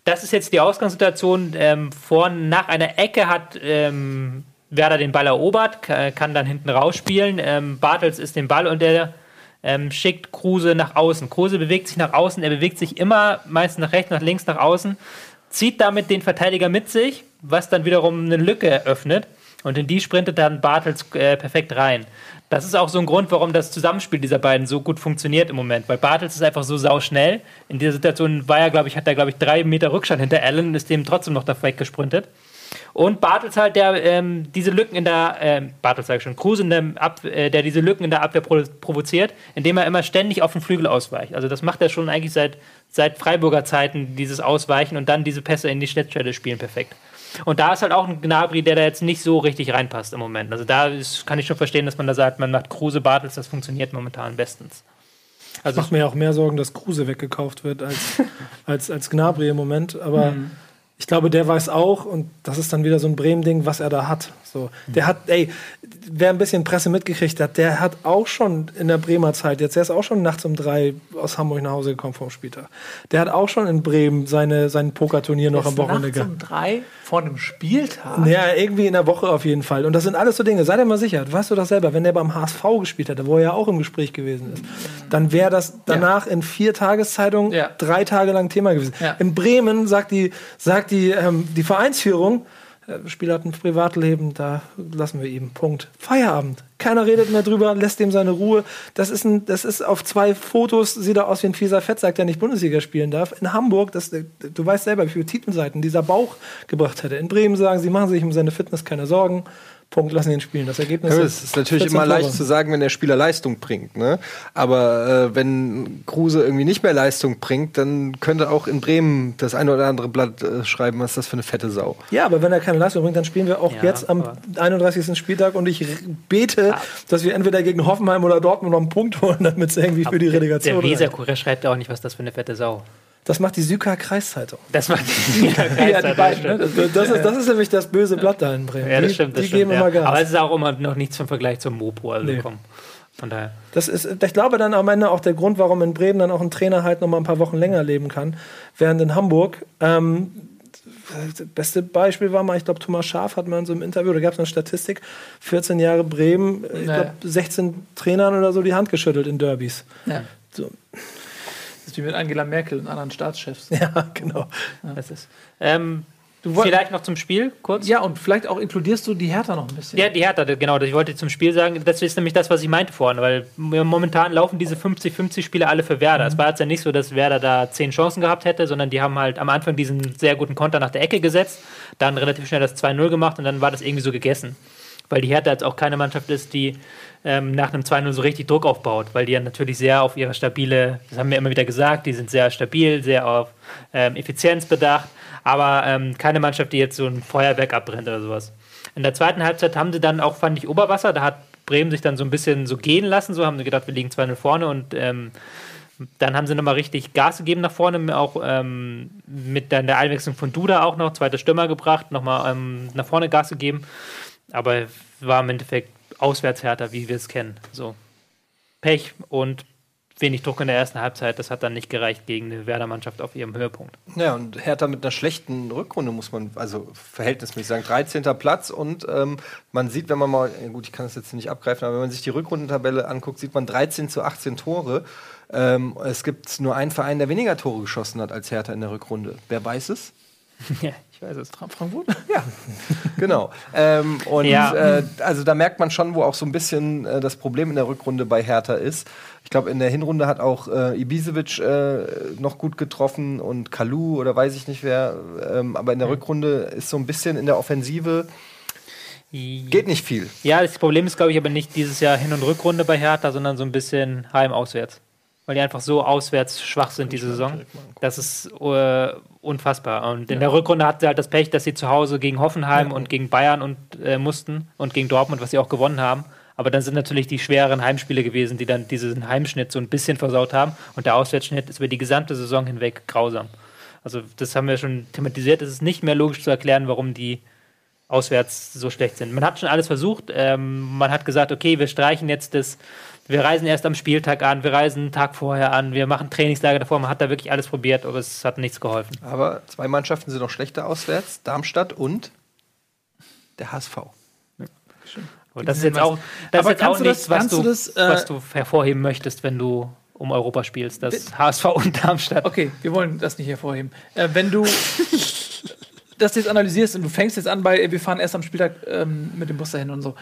das ist jetzt die Ausgangssituation. Ähm, vor, nach einer Ecke hat ähm, Werder den Ball erobert, kann dann hinten rausspielen. Ähm, Bartels ist den Ball und der ähm, schickt Kruse nach außen. Kruse bewegt sich nach außen, er bewegt sich immer meistens nach rechts, nach links, nach außen, zieht damit den Verteidiger mit sich, was dann wiederum eine Lücke eröffnet. Und in die sprintet dann Bartels äh, perfekt rein. Das ist auch so ein Grund, warum das Zusammenspiel dieser beiden so gut funktioniert im Moment. Weil Bartels ist einfach so sauschnell. In dieser Situation war er, glaube ich, hat er, glaube ich, drei Meter Rückstand hinter Allen und ist dem trotzdem noch da weggesprintet. Und Bartels halt, der ähm, diese Lücken in der, äh, Bartels sage ich schon, Kruse, in der, Ab äh, der diese Lücken in der Abwehr pro provoziert, indem er immer ständig auf den Flügel ausweicht. Also das macht er schon eigentlich seit, seit Freiburger Zeiten, dieses Ausweichen und dann diese Pässe in die Schnittstelle spielen perfekt. Und da ist halt auch ein Gnabry, der da jetzt nicht so richtig reinpasst im Moment. Also da ist, kann ich schon verstehen, dass man da sagt, man macht Kruse, Bartels, das funktioniert momentan bestens. Also macht mir ja auch mehr Sorgen, dass Kruse weggekauft wird als, als, als Gnabry im Moment. Aber mhm ich glaube, der weiß auch, und das ist dann wieder so ein Bremen-Ding, was er da hat. So, der hat, ey, wer ein bisschen Presse mitgekriegt hat, der hat auch schon in der Bremer Zeit, jetzt er ist auch schon nachts um drei aus Hamburg nach Hause gekommen vom Spieltag. Der hat auch schon in Bremen seine, sein Pokerturnier noch am Wochenende gehabt. Nachts um drei vor einem Spieltag? Ja, irgendwie in der Woche auf jeden Fall. Und das sind alles so Dinge. Sei dir mal sicher, weißt du doch selber, wenn der beim HSV gespielt hätte, wo er ja auch im Gespräch gewesen ist, dann wäre das danach ja. in vier Tageszeitungen ja. drei Tage lang Thema gewesen. Ja. In Bremen sagt die, sagt die, ähm, die Vereinsführung, äh, Spieler hat ein Privatleben, da lassen wir ihm. Punkt. Feierabend. Keiner redet mehr drüber, lässt ihm seine Ruhe. Das ist, ein, das ist auf zwei Fotos, sieht er aus wie ein fieser Fettsack, der nicht Bundesliga spielen darf. In Hamburg, das, du weißt selber, wie viele Titelseiten dieser Bauch gebracht hätte. In Bremen sagen sie, machen sich um seine Fitness keine Sorgen. Punkt, lassen ihn spielen. Das Ergebnis ja, ist, ist natürlich immer leicht zu sagen, wenn der Spieler Leistung bringt. Ne? Aber äh, wenn Kruse irgendwie nicht mehr Leistung bringt, dann könnte auch in Bremen das eine oder andere Blatt äh, schreiben, was ist das für eine fette Sau. Ja, aber wenn er keine Leistung bringt, dann spielen wir auch ja, jetzt am 31. Spieltag und ich bete, ja. dass wir entweder gegen Hoffenheim oder Dortmund noch einen Punkt holen, damit es irgendwie aber für die Relegation. Der Weser-Kurier schreibt ja auch nicht, was das für eine fette Sau. Das macht die Süker Kreiszeitung. Das macht die Süker Kreiszeitung. ja, die beiden, ne? das, das, ist, das ist nämlich das böse Blatt da in Bremen. Ja, das stimmt. Das die stimmt, geben ja. immer Gas. Aber es ist auch immer noch nichts vom Vergleich zum Mopo. Also nee. komm. Von daher. Das ist, ich glaube, dann am Ende auch der Grund, warum in Bremen dann auch ein Trainer halt noch mal ein paar Wochen länger leben kann. Während in Hamburg, ähm, das beste Beispiel war mal, ich glaube, Thomas Schaaf hat mal in so einem Interview, da gab es eine Statistik, 14 Jahre Bremen, ich glaube, 16 Trainern oder so die Hand geschüttelt in Derbys. Ja. So ist wie mit Angela Merkel und anderen Staatschefs. Ja, genau. Ja. Das ist. Ähm, vielleicht noch zum Spiel kurz? Ja, und vielleicht auch inkludierst du die Hertha noch ein bisschen. Ja, die Hertha, genau. Ich wollte zum Spiel sagen, das ist nämlich das, was ich meinte vorhin, weil momentan laufen diese 50-50 Spiele alle für Werder. Mhm. Es war jetzt ja nicht so, dass Werder da zehn Chancen gehabt hätte, sondern die haben halt am Anfang diesen sehr guten Konter nach der Ecke gesetzt, dann relativ schnell das 2-0 gemacht und dann war das irgendwie so gegessen. Weil die Hertha jetzt auch keine Mannschaft ist, die ähm, nach einem 2-0 so richtig Druck aufbaut, weil die ja natürlich sehr auf ihre stabile, das haben wir immer wieder gesagt, die sind sehr stabil, sehr auf ähm, Effizienz bedacht, aber ähm, keine Mannschaft, die jetzt so ein Feuerwerk abbrennt oder sowas. In der zweiten Halbzeit haben sie dann auch, fand ich, Oberwasser, da hat Bremen sich dann so ein bisschen so gehen lassen, so haben sie gedacht, wir liegen 2-0 vorne und ähm, dann haben sie nochmal richtig Gas gegeben nach vorne, auch ähm, mit dann der Einwechslung von Duda auch noch, zweite Stürmer gebracht, nochmal ähm, nach vorne Gas gegeben. Aber war im Endeffekt auswärts härter, wie wir es kennen. So. Pech und wenig Druck in der ersten Halbzeit. Das hat dann nicht gereicht gegen eine Werder-Mannschaft auf ihrem Höhepunkt. Ja, und Hertha mit einer schlechten Rückrunde, muss man, also verhältnismäßig sagen, 13. Platz. Und ähm, man sieht, wenn man mal, gut, ich kann das jetzt nicht abgreifen, aber wenn man sich die Rückrundentabelle anguckt, sieht man 13 zu 18 Tore. Ähm, es gibt nur einen Verein, der weniger Tore geschossen hat als Hertha in der Rückrunde. Wer weiß es? Ja, ich weiß es. Frankfurt? Genau. Ähm, und Ja. äh, also da merkt man schon, wo auch so ein bisschen äh, das Problem in der Rückrunde bei Hertha ist. Ich glaube, in der Hinrunde hat auch äh, Ibisevic äh, noch gut getroffen und Kalu oder weiß ich nicht wer. Ähm, aber in der Rückrunde ist so ein bisschen in der Offensive geht nicht viel. Ja, das Problem ist, glaube ich, aber nicht dieses Jahr Hin- und Rückrunde bei Hertha, sondern so ein bisschen heim-auswärts. Weil die einfach so auswärts schwach sind diese Saison. Das ist äh, unfassbar. Und in der Rückrunde hatten sie halt das Pech, dass sie zu Hause gegen Hoffenheim und gegen Bayern und, äh, mussten und gegen Dortmund, was sie auch gewonnen haben. Aber dann sind natürlich die schwereren Heimspiele gewesen, die dann diesen Heimschnitt so ein bisschen versaut haben. Und der Auswärtsschnitt ist über die gesamte Saison hinweg grausam. Also das haben wir schon thematisiert. Es ist nicht mehr logisch zu erklären, warum die auswärts so schlecht sind. Man hat schon alles versucht. Ähm, man hat gesagt, okay, wir streichen jetzt das, wir reisen erst am Spieltag an, wir reisen einen Tag vorher an, wir machen Trainingslager davor. Man hat da wirklich alles probiert, aber es hat nichts geholfen. Aber zwei Mannschaften sind noch schlechter auswärts: Darmstadt und der HSV. Und das ist jetzt auch, das Aber ist jetzt auch du das- nichts, was, du das, äh, was du hervorheben möchtest, wenn du um Europa spielst. Das HSV und Darmstadt. Okay, wir wollen das nicht hervorheben. Äh, wenn du das jetzt analysierst und du fängst jetzt an bei, wir fahren erst am Spieltag ähm, mit dem Bus dahin und so,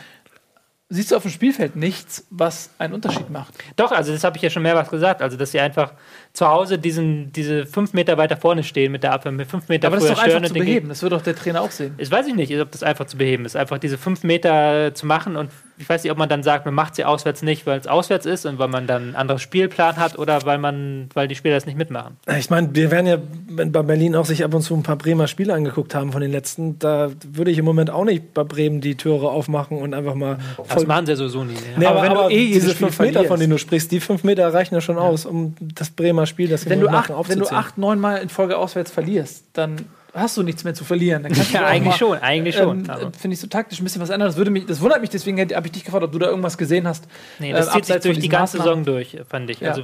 siehst du auf dem Spielfeld nichts, was einen Unterschied macht. Doch, also das habe ich ja schon mehrmals gesagt. Also, dass sie einfach zu Hause diesen, diese fünf Meter weiter vorne stehen mit der Abwehr, mit fünf Meter Aber das ist doch einfach stören zu und den beheben. Das wird doch der Trainer auch sehen. Ich weiß ich nicht, ob das einfach zu beheben ist. Einfach diese fünf Meter zu machen und ich weiß nicht, ob man dann sagt, man macht sie auswärts nicht, weil es auswärts ist und weil man dann einen anderen Spielplan hat oder weil man, weil die Spieler das nicht mitmachen. Ich meine, wir werden ja wenn bei Berlin auch sich ab und zu ein paar Bremer Spiele angeguckt haben von den letzten. Da würde ich im Moment auch nicht bei Bremen die Türe aufmachen und einfach mal Das machen sie ja sowieso nie. Nee, Ja. aber, Aber wenn du aber eh diese fünf Meter, von denen du sprichst, die fünf Meter reichen ja schon aus, um das Bremer Spiel, das Wenn du, acht, wenn du acht, neun Mal in Folge auswärts verlierst, dann hast du nichts mehr zu verlieren. Ja, eigentlich mal, schon, eigentlich schon. Ähm, äh, Finde ich so taktisch ein bisschen was ändern. Das, würde mich, das wundert mich, deswegen habe ich dich gefragt, ob du da irgendwas gesehen hast. Nee, das äh, zieht sich durch die ganze. Saison durch, fand ich. Ja. Also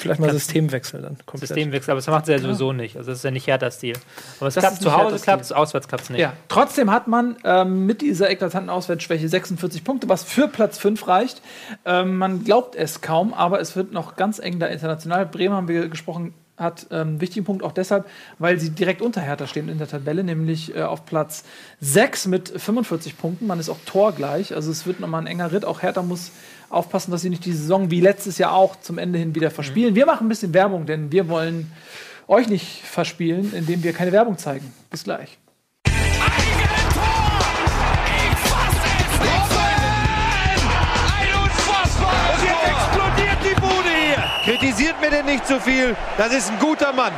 Vielleicht mal Systemwechsel dann. Komplett. Systemwechsel, aber das macht sie ja sowieso nicht. Also das ist ja nicht Hertha-Stil. Aber es Das klappt zu Hause, klappt es, auswärts klappt es nicht. Ja, trotzdem hat man ähm, mit dieser eklatanten Auswärtsschwäche 46 Punkte, was für Platz 5 reicht. Ähm, man glaubt es kaum, aber es wird noch ganz eng da international. Bremen haben wir gesprochen, hat ähm, einen wichtigen Punkt auch deshalb, weil sie direkt unter Hertha stehen in der Tabelle, nämlich äh, auf Platz 6 mit 45 Punkten. Man ist auch torgleich, also es wird nochmal ein enger Ritt. Auch Hertha muss aufpassen, dass sie nicht die Saison wie letztes Jahr auch zum Ende hin wieder verspielen. Wir machen ein bisschen Werbung, denn wir wollen euch nicht verspielen, indem wir keine Werbung zeigen. Bis gleich. Kritisiert mir denn nicht zu viel. Das ist ein guter Mann.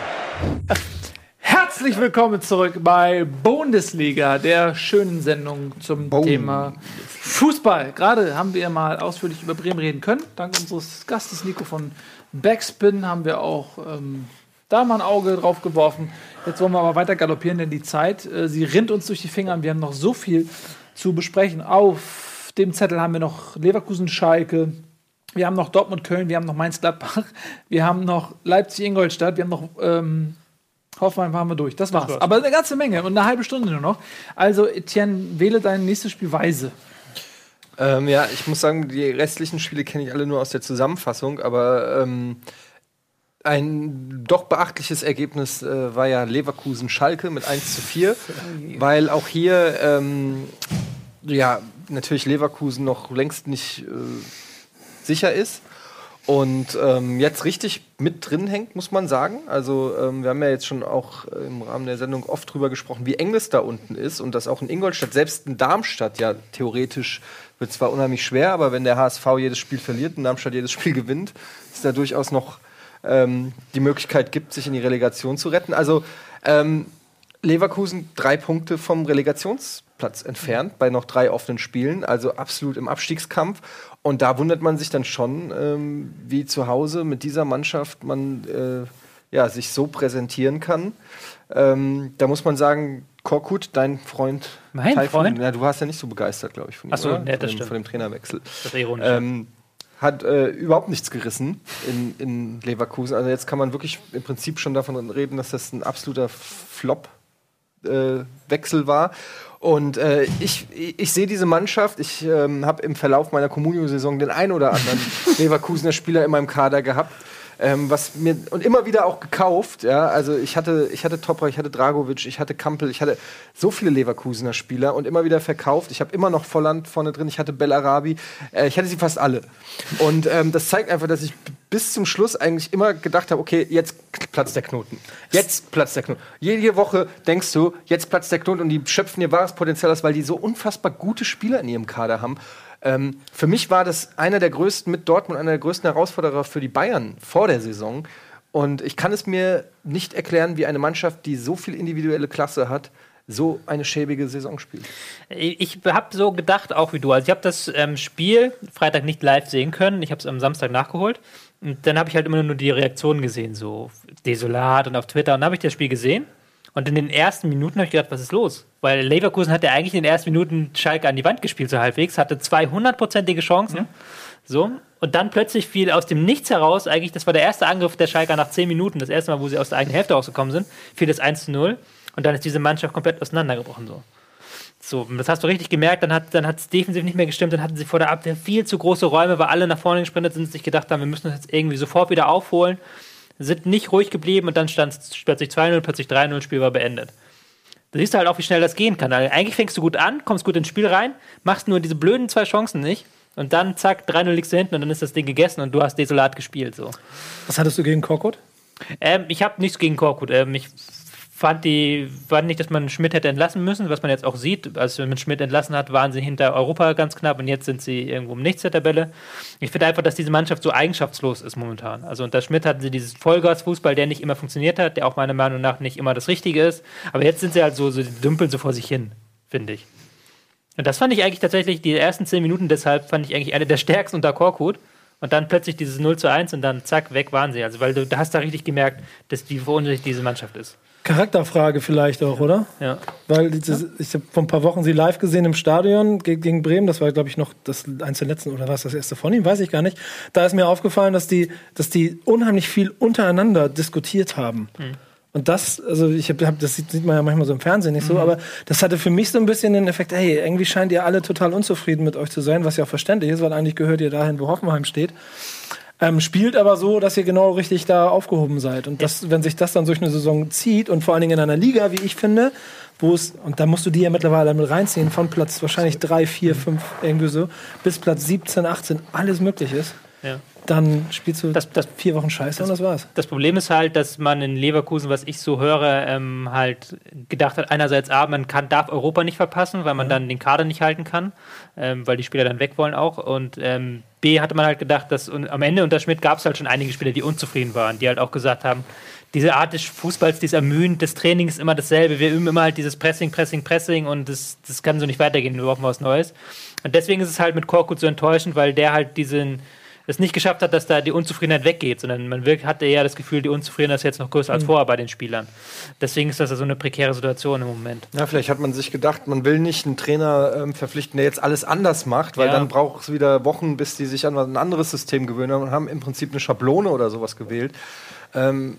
Herzlich willkommen zurück bei Bundesliga, der schönen Sendung zum Thema Fußball. Gerade haben wir mal ausführlich über Bremen reden können. Dank unseres Gastes Nico von Backspin haben wir auch ähm, da mal ein Auge drauf geworfen. Jetzt wollen wir aber weiter galoppieren, denn die Zeit, äh, sie rinnt uns durch die Finger und wir haben noch so viel zu besprechen. Auf dem Zettel haben wir noch Leverkusen-Schalke, wir haben noch Dortmund-Köln, wir haben noch Mainz-Gladbach, wir haben noch Leipzig-Ingolstadt, wir haben noch ähm, Hoffenheim haben wir durch. Das war's. Aber eine ganze Menge und eine halbe Stunde nur noch. Also, Etienne, wähle dein nächstes Spiel weise. Ähm, ja, ich muss sagen, die restlichen Spiele kenne ich alle nur aus der Zusammenfassung, aber ähm, ein doch beachtliches Ergebnis äh, war ja Leverkusen-Schalke mit 1 zu 4, weil auch hier ähm, ja natürlich Leverkusen noch längst nicht äh, sicher ist. Und ähm, jetzt richtig mit drin hängt, muss man sagen. Also ähm, wir haben ja jetzt schon auch im Rahmen der Sendung oft drüber gesprochen, wie eng es da unten ist und dass auch in Ingolstadt, selbst in Darmstadt ja theoretisch wird zwar unheimlich schwer, aber wenn der HSV jedes Spiel verliert und Darmstadt jedes Spiel gewinnt, ist da durchaus noch ähm, die Möglichkeit gibt, sich in die Relegation zu retten. Also ähm, Leverkusen drei Punkte vom Relegationsplatz entfernt bei noch drei offenen Spielen, also absolut im Abstiegskampf. Und da wundert man sich dann schon, ähm, wie zu Hause mit dieser Mannschaft man äh, ja, sich so präsentieren kann. Ähm, da muss man sagen, Korkut, dein Freund. Mein Taifun, Freund? Ja, du warst ja nicht so begeistert, glaube ich, von ihm. Ach so, oder? ja, das von, dem, stimmt. von dem Trainerwechsel. Das ist ironisch. Ähm, hat äh, überhaupt nichts gerissen in, in Leverkusen. Also jetzt kann man wirklich im Prinzip schon davon reden, dass das ein absoluter Flop-Wechsel war. Und äh, ich, ich, sehe diese Mannschaft, ich ähm, habe im Verlauf meiner Communio-Saison den ein oder anderen Leverkusener Spieler in meinem Kader gehabt. Ähm, was mir und immer wieder auch gekauft. Ja, also ich hatte, ich hatte Topra, ich hatte Dragovic, ich hatte Kampel, ich hatte so viele Leverkusener Spieler und immer wieder verkauft. Ich habe immer noch Volland vorne drin, ich hatte Bellarabi, äh, ich hatte sie fast alle. Und ähm, das zeigt einfach, dass ich bis zum Schluss eigentlich immer gedacht habe, okay, jetzt platzt der Knoten. Jetzt platzt der Knoten. Jede Woche denkst du, jetzt platzt der Knoten und die schöpfen ihr wahres Potenzial aus, weil die so unfassbar gute Spieler in ihrem Kader haben. Ähm, für mich war das einer der größten, mit Dortmund einer der größten Herausforderer für die Bayern vor der Saison. Und ich kann es mir nicht erklären, wie eine Mannschaft, die so viel individuelle Klasse hat, so eine schäbige Saison spielt. Ich habe so gedacht, auch wie du. Also ich habe das ähm, Spiel Freitag nicht live sehen können. Ich habe es am Samstag nachgeholt. Und dann habe ich halt immer nur die Reaktionen gesehen, so desolat und auf Twitter. Und dann habe ich das Spiel gesehen. Und in den ersten Minuten habe ich gedacht, was ist los? Weil Leverkusen hat ja eigentlich in den ersten Minuten Schalke an die Wand gespielt, so halbwegs, hatte 200-prozentige Chancen. Ja. So. Und dann plötzlich fiel aus dem Nichts heraus, eigentlich, das war der erste Angriff der Schalker nach 10 Minuten, das erste Mal, wo sie aus der eigenen Hälfte rausgekommen sind, fiel das 1 zu 0. Und dann ist diese Mannschaft komplett auseinandergebrochen. So. So, das hast du richtig gemerkt, dann hat es dann defensiv nicht mehr gestimmt, dann hatten sie vor der Abwehr viel zu große Räume, weil alle nach vorne gesprintet sind und sich gedacht haben, wir müssen das jetzt irgendwie sofort wieder aufholen, sind nicht ruhig geblieben und dann stand es plötzlich 2-0, plötzlich 3-0, Spiel war beendet. Da siehst du halt auch, wie schnell das gehen kann. Also eigentlich fängst du gut an, kommst gut ins Spiel rein, machst nur diese blöden zwei Chancen nicht und dann zack, 3-0 liegst du hinten und dann ist das Ding gegessen und du hast desolat gespielt. So. Was hattest du gegen Korkut? Ähm, ich habe nichts gegen Korkut. Ähm, ich fand die, fand nicht, dass man Schmidt hätte entlassen müssen, was man jetzt auch sieht. Als man Schmidt entlassen hat, waren sie hinter Europa ganz knapp und jetzt sind sie irgendwo im Nichts der Tabelle. Ich finde einfach, dass diese Mannschaft so eigenschaftslos ist momentan. Also unter Schmidt hatten sie dieses Vollgasfußball, der nicht immer funktioniert hat, der auch meiner Meinung nach nicht immer das Richtige ist. Aber jetzt sind sie halt so, so die dümpeln so vor sich hin, finde ich. Und das fand ich eigentlich tatsächlich, die ersten zehn Minuten deshalb fand ich eigentlich eine der stärksten unter Korkut. Und dann plötzlich dieses 0 zu 1 und dann zack, weg waren sie. Also, weil du, hast da richtig gemerkt, dass wie verunsichert diese Mannschaft ist. Charakterfrage vielleicht auch, oder? Ja. Weil das, ich habe vor ein paar Wochen sie live gesehen im Stadion gegen Bremen. Das war, glaube ich, noch das eins der letzten oder was das erste von ihm, weiß ich gar nicht. Da ist mir aufgefallen, dass die, dass die unheimlich viel untereinander diskutiert haben. Mhm. Und das, also ich habe, hab, das sieht, sieht, man ja manchmal so im Fernsehen nicht so, mhm. aber das hatte für mich so ein bisschen den Effekt, hey, irgendwie scheint ihr alle total unzufrieden mit euch zu sein, was ja auch verständlich ist, weil eigentlich gehört ihr dahin, wo Hoffenheim steht. Ähm, spielt aber so, dass ihr genau richtig da aufgehoben seid. Und das, wenn sich das dann durch eine Saison zieht und vor allen Dingen in einer Liga, wie ich finde, wo es, und da musst du die ja mittlerweile mit reinziehen, von Platz wahrscheinlich 3, 4, 5, irgendwie so, bis Platz 17, 18, alles möglich ist. Ja dann spielst du das, das, vier Wochen Scheiße das, und das war's. Das Problem ist halt, dass man in Leverkusen, was ich so höre, ähm, halt gedacht hat, einerseits A, man kann, darf Europa nicht verpassen, weil man ja. dann den Kader nicht halten kann, ähm, weil die Spieler dann weg wollen auch. Und ähm, B hatte man halt gedacht, dass und am Ende unter Schmidt gab es halt schon einige Spieler, die unzufrieden waren, die halt auch gesagt haben, diese Art des Fußballs, die ist ermüdend, das Training ist immer dasselbe. Wir üben immer halt dieses Pressing, Pressing, Pressing und das, das kann so nicht weitergehen, wir brauchen was Neues. Und deswegen ist es halt mit Korkut so enttäuschend, weil der halt diesen es nicht geschafft hat, dass da die Unzufriedenheit weggeht, sondern man hatte eher das Gefühl, die Unzufriedenheit ist jetzt noch größer als mhm. vorher bei den Spielern. Deswegen ist das so eine prekäre Situation im Moment. Ja, vielleicht hat man sich gedacht, man will nicht einen Trainer ähm, verpflichten, der jetzt alles anders macht, weil ja. dann braucht es wieder Wochen, bis die sich an ein anderes System gewöhnen und haben im Prinzip eine Schablone oder sowas gewählt. Ähm,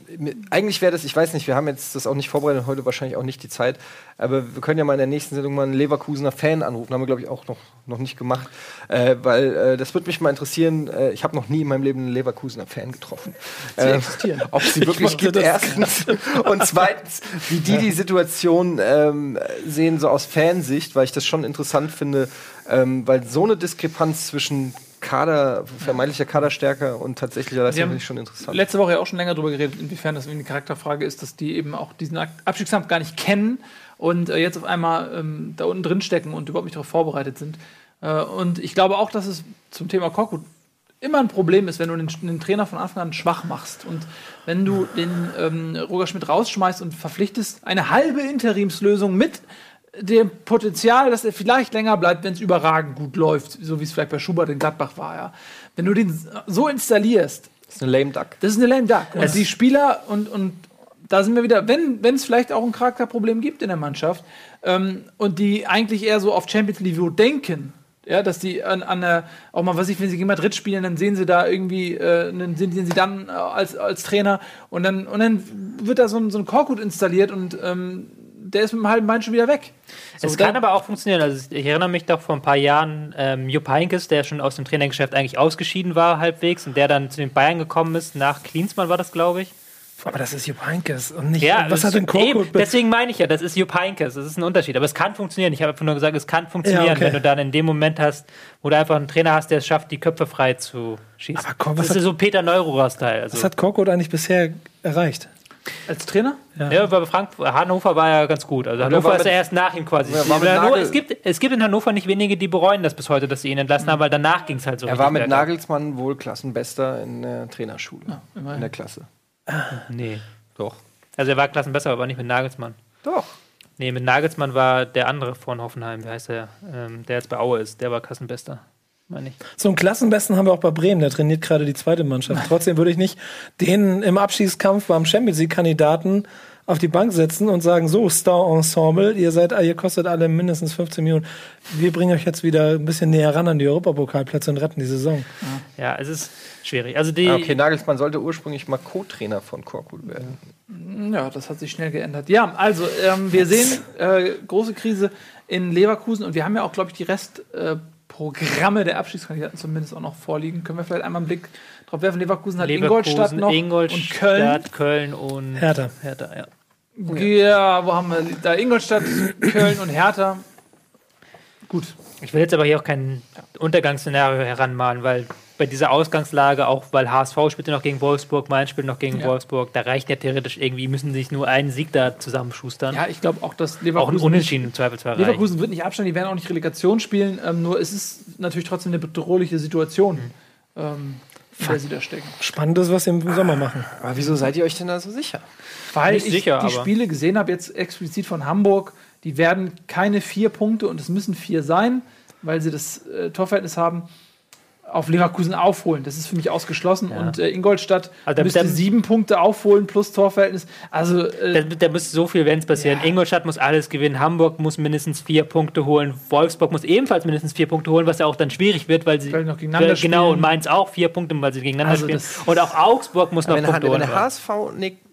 eigentlich wäre das, ich weiß nicht, wir haben jetzt das auch nicht vorbereitet, heute wahrscheinlich auch nicht die Zeit, aber wir können ja mal in der nächsten Sendung mal einen Leverkusener Fan anrufen. Haben wir, glaube ich, auch noch, noch nicht gemacht. Äh, weil äh, das würde mich mal interessieren. Äh, ich habe noch nie in meinem Leben einen Leverkusener Fan getroffen. Äh, existieren. Ob sie wirklich gibt, erstens. Und zweitens, wie die die Situation ähm, sehen, so aus Fansicht, weil ich das schon interessant finde, ähm, weil so eine Diskrepanz zwischen Kader, vermeintlicher Kaderstärke und tatsächlicher Leistung finde ich schon interessant. Letzte Woche ja auch schon länger darüber geredet, inwiefern das eine Charakterfrage ist, dass die eben auch diesen Abstiegskampf gar nicht kennen und äh, jetzt auf einmal ähm, da unten drin stecken und überhaupt nicht darauf vorbereitet sind. Äh, und ich glaube auch, dass es zum Thema Korkut immer ein Problem ist, wenn du den, den, Trainer von Anfang an schwach machst. Und wenn du den ähm, Roger Schmidt rausschmeißt und verpflichtest eine halbe Interimslösung mit dem Potenzial, dass er vielleicht länger bleibt, wenn es überragend gut läuft, so wie es vielleicht bei Schubert in Gladbach war. Ja. Wenn du den so installierst, das ist eine lame duck. Das ist eine lame duck. Und die Spieler und, und da sind wir wieder, wenn es vielleicht auch ein Charakterproblem gibt in der Mannschaft ähm, und die eigentlich eher so auf Champions League denken, ja, dass die an, an der, auch mal, was ich, wenn sie gegen Madrid spielen, dann sehen sie da irgendwie, äh, dann sehen, sie dann äh, als, als Trainer und dann, und dann wird da so ein, so ein Korkut installiert und ähm, der ist mit dem halben Bein schon wieder weg. So, es kann aber auch funktionieren. Also ich erinnere mich doch vor ein paar Jahren, ähm, Jupp Heynckes, der schon aus dem Trainergeschäft eigentlich ausgeschieden war halbwegs und der dann zu den Bayern gekommen ist, nach Klinsmann war das, glaube ich. Aber das ist Jupp Heynckes und nicht. Ja, was hat denn Korkut? Deswegen meine ich ja, das ist Jupp Heynckes, das ist ein Unterschied. Aber es kann funktionieren. Ich habe einfach nur gesagt, es kann funktionieren, Ja, okay. wenn du dann in dem Moment hast, wo du einfach einen Trainer hast, der es schafft, die Köpfe frei zu schießen. Aber komm, das was ist hat- so Peter Neururer-Style. Also, Was hat Korkut eigentlich bisher erreicht? Als Trainer? ja, bei Frankfurt, Hannover war ja ganz gut. Also Hannover ist ja erst nach ihm quasi. Ja, Hannover, es, gibt, es gibt in Hannover nicht wenige, die bereuen das bis heute, dass sie ihn entlassen haben, weil danach ging es halt so Er war mit bergab. Nagelsmann wohl Klassenbester in der Trainerschule. in der Klasse. Nee. Doch. Also er war Klassenbesser, aber nicht mit Nagelsmann. Doch. Nee, mit Nagelsmann war der andere von Hoffenheim, wie heißt der, ähm, der jetzt bei Aue ist, der war Klassenbester. Meine ich. So einen Klassenbesten haben wir auch bei Bremen, der trainiert gerade die zweite Mannschaft. Trotzdem würde ich nicht den im Abschießkampf beim Champions League-Kandidaten auf die Bank setzen und sagen, so, Star-Ensemble, ihr seid, ihr kostet alle mindestens 15 Millionen. Wir bringen euch jetzt wieder ein bisschen näher ran an die Europapokalplätze und retten die Saison. Ja, es ist schwierig. Also die, Ah, okay, Nagelsmann sollte ursprünglich mal Co-Trainer von Korkut werden. Ja, das hat sich schnell geändert. Ja, also ähm, wir sehen äh, große Krise in Leverkusen und wir haben ja auch, glaube ich, die Restprogramme äh, Programme der Abschiedskandidaten zumindest auch noch vorliegen. Können wir vielleicht einmal einen Blick drauf werfen? Leverkusen hat Ingolstadt Leverkusen, noch Ingolstadt, und Köln. Köln und Hertha. Hertha ja. Ja, wo haben wir da Ingolstadt, Köln und Hertha? Gut. Ich will jetzt aber hier auch kein Untergangsszenario heranmalen, weil bei dieser Ausgangslage, auch weil HSV spielt ja noch gegen Wolfsburg, Mainz spielt noch gegen Ja. Wolfsburg, da reicht ja theoretisch irgendwie, müssen sich nur einen Sieg da zusammenschustern. Ja, ich glaube auch, dass auch ein Leverkusen. Unentschieden im Zweifelsfall reicht. Leverkusen wird nicht absteigen, die werden auch nicht Relegation spielen. Ähm, nur es ist natürlich trotzdem eine bedrohliche Situation, ähm, in der sie da stecken. Spannend ist, was sie im Sommer machen. Aber wieso seid ihr euch denn da so sicher? Weil Nicht ich sicher, die aber- Spiele gesehen habe, jetzt explizit von Hamburg, die werden keine vier Punkte und es müssen vier sein, weil sie das äh, Torverhältnis haben, auf Leverkusen aufholen. Das ist für mich ausgeschlossen. Ja. Und äh, Ingolstadt Also da- müsste da- sieben Punkte aufholen plus Torverhältnis. Also äh, Da, muss so viel Wenns passieren. Ja. Ingolstadt muss alles gewinnen, Hamburg muss mindestens vier Punkte holen, Wolfsburg muss ebenfalls mindestens vier Punkte holen, was ja auch dann schwierig wird, weil sie noch gegeneinander Genau, spielen. und Mainz auch vier Punkte, weil sie gegeneinander Also spielen. Und auch Augsburg muss noch Wenn, Punkte wenn holen. der aber- HSV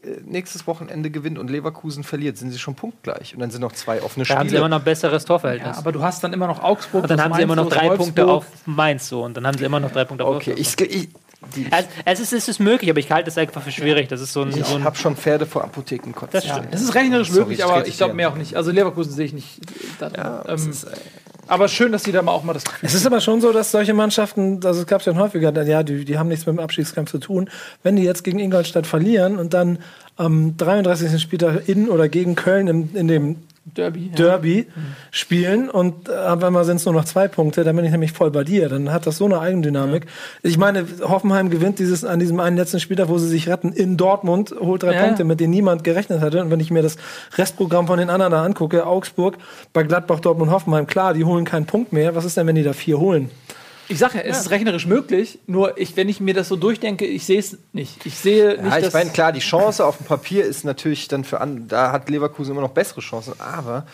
äh, nächstes Wochenende gewinnt und Leverkusen verliert, sind sie schon punktgleich. Und dann sind noch zwei offene Da haben sie Spiele. immer noch besseres ja, Torverhältnis. aber du hast dann immer noch Augsburg. und dann haben sie immer noch drei Wolfsburg. Punkte auf Mainz so und dann haben sie immer noch drei Punkte auf okay, ich, ich, die, Also, es, ist, es ist möglich, aber ich halte es einfach für schwierig. Das ist so ein. So ich ein habe schon Pferde vor Apothekenkotzen. Das Ja, stimmt. das ist rechnerisch Sorry, möglich, ich aber ich glaube mehr auch nicht. Also Leverkusen sehe ich nicht. äh, Da, Ja, das ähm, ist, äh, aber schön, dass die da mal auch mal das Gefühl Es ist aber schon so, dass solche Mannschaften, also es gab es ja häufiger, ja, die, die haben nichts mit dem Abstiegskampf zu tun. Wenn die jetzt gegen Ingolstadt verlieren und dann am 33. Spieltag in oder gegen Köln im, in dem Derby. ja. Derby spielen und äh, auf einmal sind es nur noch zwei Punkte, dann bin ich nämlich voll bei dir. Dann hat das so eine Eigendynamik. Ich meine, Hoffenheim gewinnt dieses an diesem einen letzten Spieltag, wo sie sich retten, in Dortmund, holt drei Ja. Punkte, mit denen niemand gerechnet hatte. Und wenn ich mir das Restprogramm von den anderen da angucke, Augsburg, bei Gladbach, Dortmund, Hoffenheim, klar, die holen keinen Punkt mehr. Was ist denn, wenn die da vier holen? Ich sage ja, es ist rechnerisch möglich, nur ich, wenn ich mir das so durchdenke, ich sehe es nicht. Ich sehe nicht, ja, ich meine, klar, die Chance auf dem Papier ist natürlich dann für an, da hat Leverkusen immer noch bessere Chancen, aber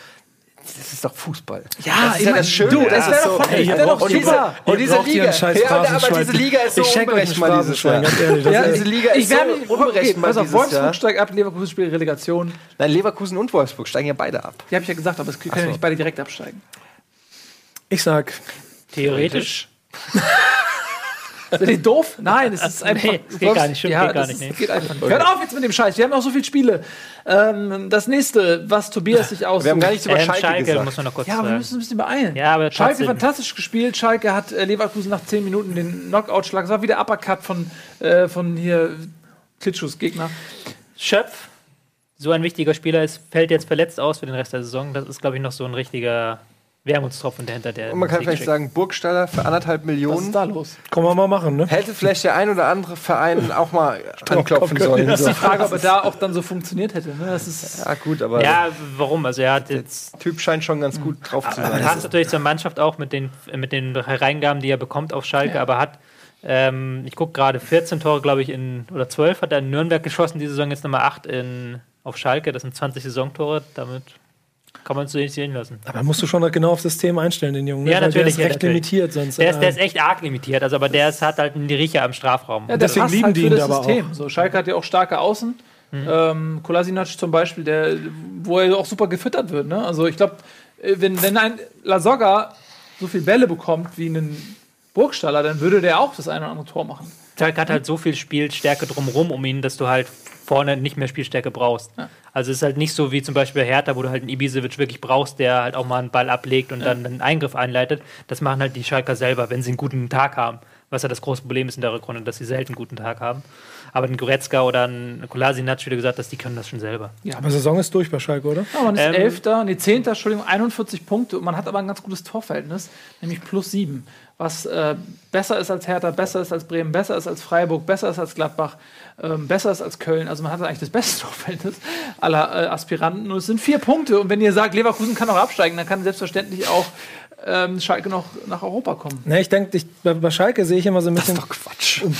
das ist doch Fußball. Ja, das ist ja das Schöne. du, das das wär ist doch so, voll- Ey, wär doch und diese, super. und diese Liga, ja, aber diese Liga ist so unberechenbar dieses Jahr. Ganz ehrlich. Ja, diese Liga ich ist so werde okay, unberechenbar auf, dieses Jahr. Wolfsburg steigt ab, Leverkusen spielt Relegation. Nein, Leverkusen und Wolfsburg steigen ja beide ab. Die habe ich ja gesagt, aber es können ja nicht beide direkt absteigen. Ich sag, Theoretisch. Sind die doof? Nein, es ist einfach. Nee, es geht gar nicht, stimmt, ja, geht gar nicht, ist- nee. Geht einfach nicht. Hört auf jetzt mit dem Scheiß. Wir haben noch so viele Spiele. Ähm, das nächste, was Tobias sich aussucht. Wir haben gar nichts über Ähm, Schalke, Schalke, gesagt. muss man noch kurz Ja, aber wir sagen. müssen uns ein bisschen beeilen. Ja, aber Schalke trotzdem. fantastisch gespielt. Schalke hat äh, Leverkusen nach 10 Minuten den Knockout-Schlag. Das war wieder Uppercut von, äh, von hier Klitschus Gegner. Schöpf, so ein wichtiger Spieler ist, fällt jetzt verletzt aus für den Rest der Saison. Das ist, glaube ich, noch so ein richtiger Wermutstropfen dahinter. Der Und man kann vielleicht sagen, Burgstaller für anderthalb Was Millionen. ist da los? können wir mal machen, ne? Hätte vielleicht der ein oder andere Verein auch mal anklopfen sollen. Das ist die Frage, ob er da auch dann so funktioniert hätte. Ne? Das ist, Ja, gut, aber Ja, warum? Also er hat jetzt der Typ scheint schon ganz gut drauf zu sein. passt natürlich zur Mannschaft auch mit den, mit den Hereingaben, die er bekommt auf Schalke, aber hat, ähm, ich gucke gerade, 14 Tore, glaube ich, in, oder 12 hat er in Nürnberg geschossen, diese Saison jetzt Nummer 8 in, auf Schalke, das sind 20 Saisontore, damit kann man es so nicht sehen lassen. Aber musst du schon genau aufs System einstellen, den Jungen. ne? Ja, natürlich, Der ja, ist recht natürlich. limitiert sonst. Der ist, der äh, ist echt arg limitiert, also aber der ist, hat halt einen Riecher am Strafraum. ja, der deswegen lieben halt die ihn das aber System. So, Schalke hat ja auch starke Außen. Ähm, Kolasinac zum Beispiel, der, wo er auch super gefüttert wird. Ne? Also ich glaube, wenn, wenn ein Lasogga so viel Bälle bekommt wie ein Burgstaller, dann würde der auch das eine oder andere Tor machen. Schalke hat halt so viel Spielstärke drumherum um ihn, dass du halt vorne nicht mehr Spielstärke brauchst. Ja. Also es ist halt nicht so wie zum Beispiel bei Hertha, wo du halt einen Ibisevic wirklich brauchst, der halt auch mal einen Ball ablegt und dann einen Eingriff einleitet. Das machen halt die Schalker selber, wenn sie einen guten Tag haben. Was ja das große Problem ist in der Rückrunde, dass sie selten einen guten Tag haben. Aber ein Goretzka oder ein Kolasinac, wie du gesagt hast, die können das schon selber. Aber Saison ist durch bei Schalke, oder? Ja, man ist Ähm, Elfter, nee, Zehnter, Entschuldigung, 41 Punkte. Und man hat aber ein ganz gutes Torverhältnis, nämlich plus sieben. Was äh, besser ist als Hertha, besser ist als Bremen, besser ist als Freiburg, besser ist als Gladbach, ähm, besser ist als Köln. Also man hat eigentlich das beste Torverhältnis aller äh, Aspiranten. Und es sind vier Punkte. Und wenn ihr sagt, Leverkusen kann auch absteigen, dann kann selbstverständlich auch ähm, Schalke noch nach Europa kommen. Ne, ich denke, bei, bei Schalke sehe ich immer so ein bisschen. Quatsch.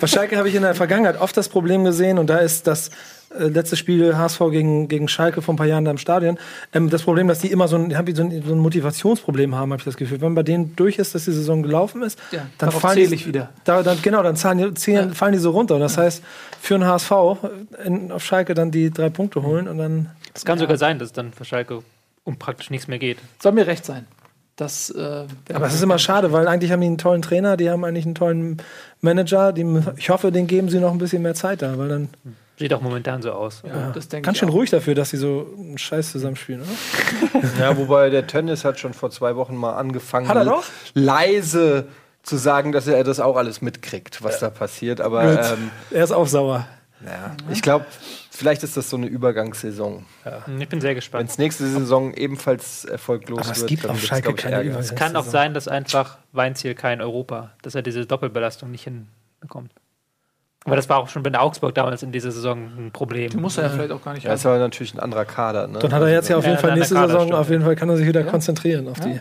Bei Schalke habe ich in der Vergangenheit oft das Problem gesehen, und da ist das äh, letzte Spiel HSV gegen, gegen Schalke vor ein paar Jahren da im Stadion. Ähm, das Problem, dass die immer so ein, so ein, so ein Motivationsproblem haben, habe ich das Gefühl. Wenn bei denen durch ist, dass die Saison gelaufen ist, Ja, dann fallen die, ich wieder. Da, dann, genau, dann zahlen, zählen, fallen die so runter. Und das heißt, für einen HSV in, auf Schalke dann die drei Punkte holen und dann. Es kann sogar sein, dass es dann für Schalke um praktisch nichts mehr geht. Soll mir recht sein. Das, äh, Aber es ist immer schade, weil eigentlich haben die einen tollen Trainer, die haben eigentlich einen tollen Manager. Die, ich hoffe, den geben sie noch ein bisschen mehr Zeit da, weil dann Sieht auch momentan so aus. ja, das denke ganz ich schön auch. ruhig dafür, dass sie so einen Scheiß zusammenspielen, oder? Ja, wobei der Tönnis hat schon vor zwei Wochen mal angefangen, Hat er doch? leise zu sagen, dass er das auch alles mitkriegt, was da passiert. Aber ähm, Er ist auch sauer. naja, ich glaube, vielleicht ist das so eine Übergangssaison. Ich bin sehr Wenn gespannt. es nächste Saison ebenfalls erfolglos Aber es wird, gibt dann auf Schalke ich, keine Ärger. Es kann auch sein, dass einfach Weinziel kein Europa, dass er diese Doppelbelastung nicht hinbekommt. Aber das war auch schon bei der Augsburg damals in dieser Saison ein Problem. Die muss er ja vielleicht auch gar nicht Ja, ist aber natürlich ein anderer Kader. Ne? Dann hat er jetzt ja auf Ja, jeden Fall dann nächste Saison, stimmt. auf jeden Fall kann er sich wieder konzentrieren auf die.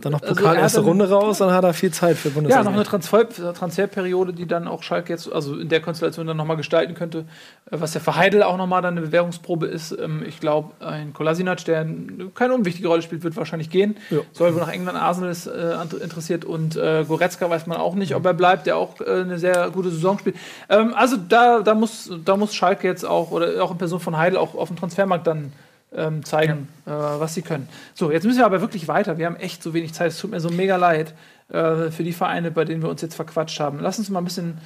Dann noch Also Pokal hat erste Runde raus, dann hat er viel Zeit für Ja, Bundesliga. noch eine Transfer Transferperiode, die dann auch Schalke jetzt, also in der Konstellation dann nochmal gestalten könnte, was ja für Heidel auch nochmal dann eine Bewährungsprobe ist. Ähm, Ich glaube, ein Kolasinac, der keine unwichtige Rolle spielt, wird wahrscheinlich gehen. Ja. Soll wohl nach England, Arsenal ist äh, interessiert und äh, Goretzka weiß man auch nicht, ob er bleibt, der auch äh, eine sehr gute Saison spielt. Ähm, also da, da, muss, da muss Schalke jetzt auch, oder auch in Person von Heidel, auch auf dem Transfermarkt dann ähm, zeigen, äh, was sie können. So, jetzt müssen wir aber wirklich weiter. Wir haben echt so wenig Zeit. Es tut mir so mega leid äh, für die Vereine, bei denen wir uns jetzt verquatscht haben. Lass uns mal ein bisschen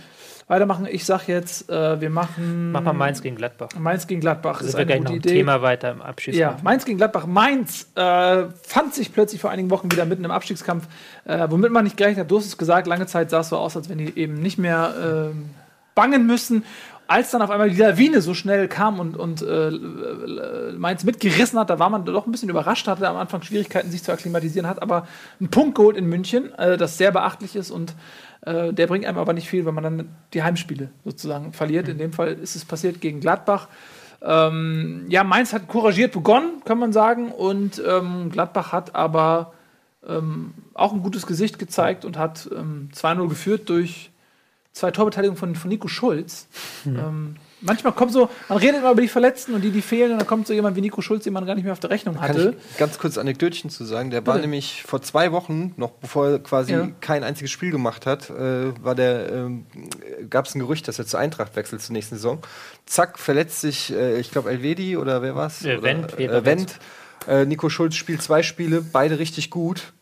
weitermachen. Ich sag jetzt, äh, wir machen Mach mal Mainz gegen Gladbach. Mainz gegen Gladbach. Das ist eine gleich gute noch ein Idee. Thema weiter im Abschieß. Ja, Mainz gegen Gladbach. Mainz äh, fand sich plötzlich vor einigen Wochen wieder mitten im Abstiegskampf, äh, womit man nicht gerechnet hat. Du hast es gesagt, lange Zeit sah es so aus, als wenn die eben nicht mehr ähm, bangen müssen. Als dann auf einmal die Lawine so schnell kam und, und äh, äh, Mainz mitgerissen hat, da war man doch ein bisschen überrascht, hatte am Anfang Schwierigkeiten, sich zu akklimatisieren, hat aber einen Punkt geholt in München, äh, das sehr beachtlich ist und äh, der bringt einem aber nicht viel, wenn man dann die Heimspiele sozusagen verliert. In dem Fall ist es passiert gegen Gladbach. Ähm, ja, Mainz hat couragiert begonnen, kann man sagen, und ähm, Gladbach hat aber ähm, auch ein gutes Gesicht gezeigt und hat ähm, 2-0 geführt durch zwei Torbeteiligungen von, von Nico Schulz. Ähm, manchmal kommt so, man redet immer über die Verletzten und die, die fehlen, und dann kommt so jemand wie Nico Schulz, den man gar nicht mehr auf der Rechnung Kann hatte. ich ganz kurz Anekdötchen zu sagen. Der war nämlich vor zwei Wochen, noch bevor er quasi Ja. kein einziges Spiel gemacht hat, äh, war der, ähm, gab es ein Gerücht, dass er zur Eintracht wechselt zur nächsten Saison. Zack, verletzt sich, äh, ich glaube, Elvedi oder wer war's? Äh, Oder, Wendt, äh, Wendt. Äh, Nico Schulz spielt zwei Spiele, beide richtig gut.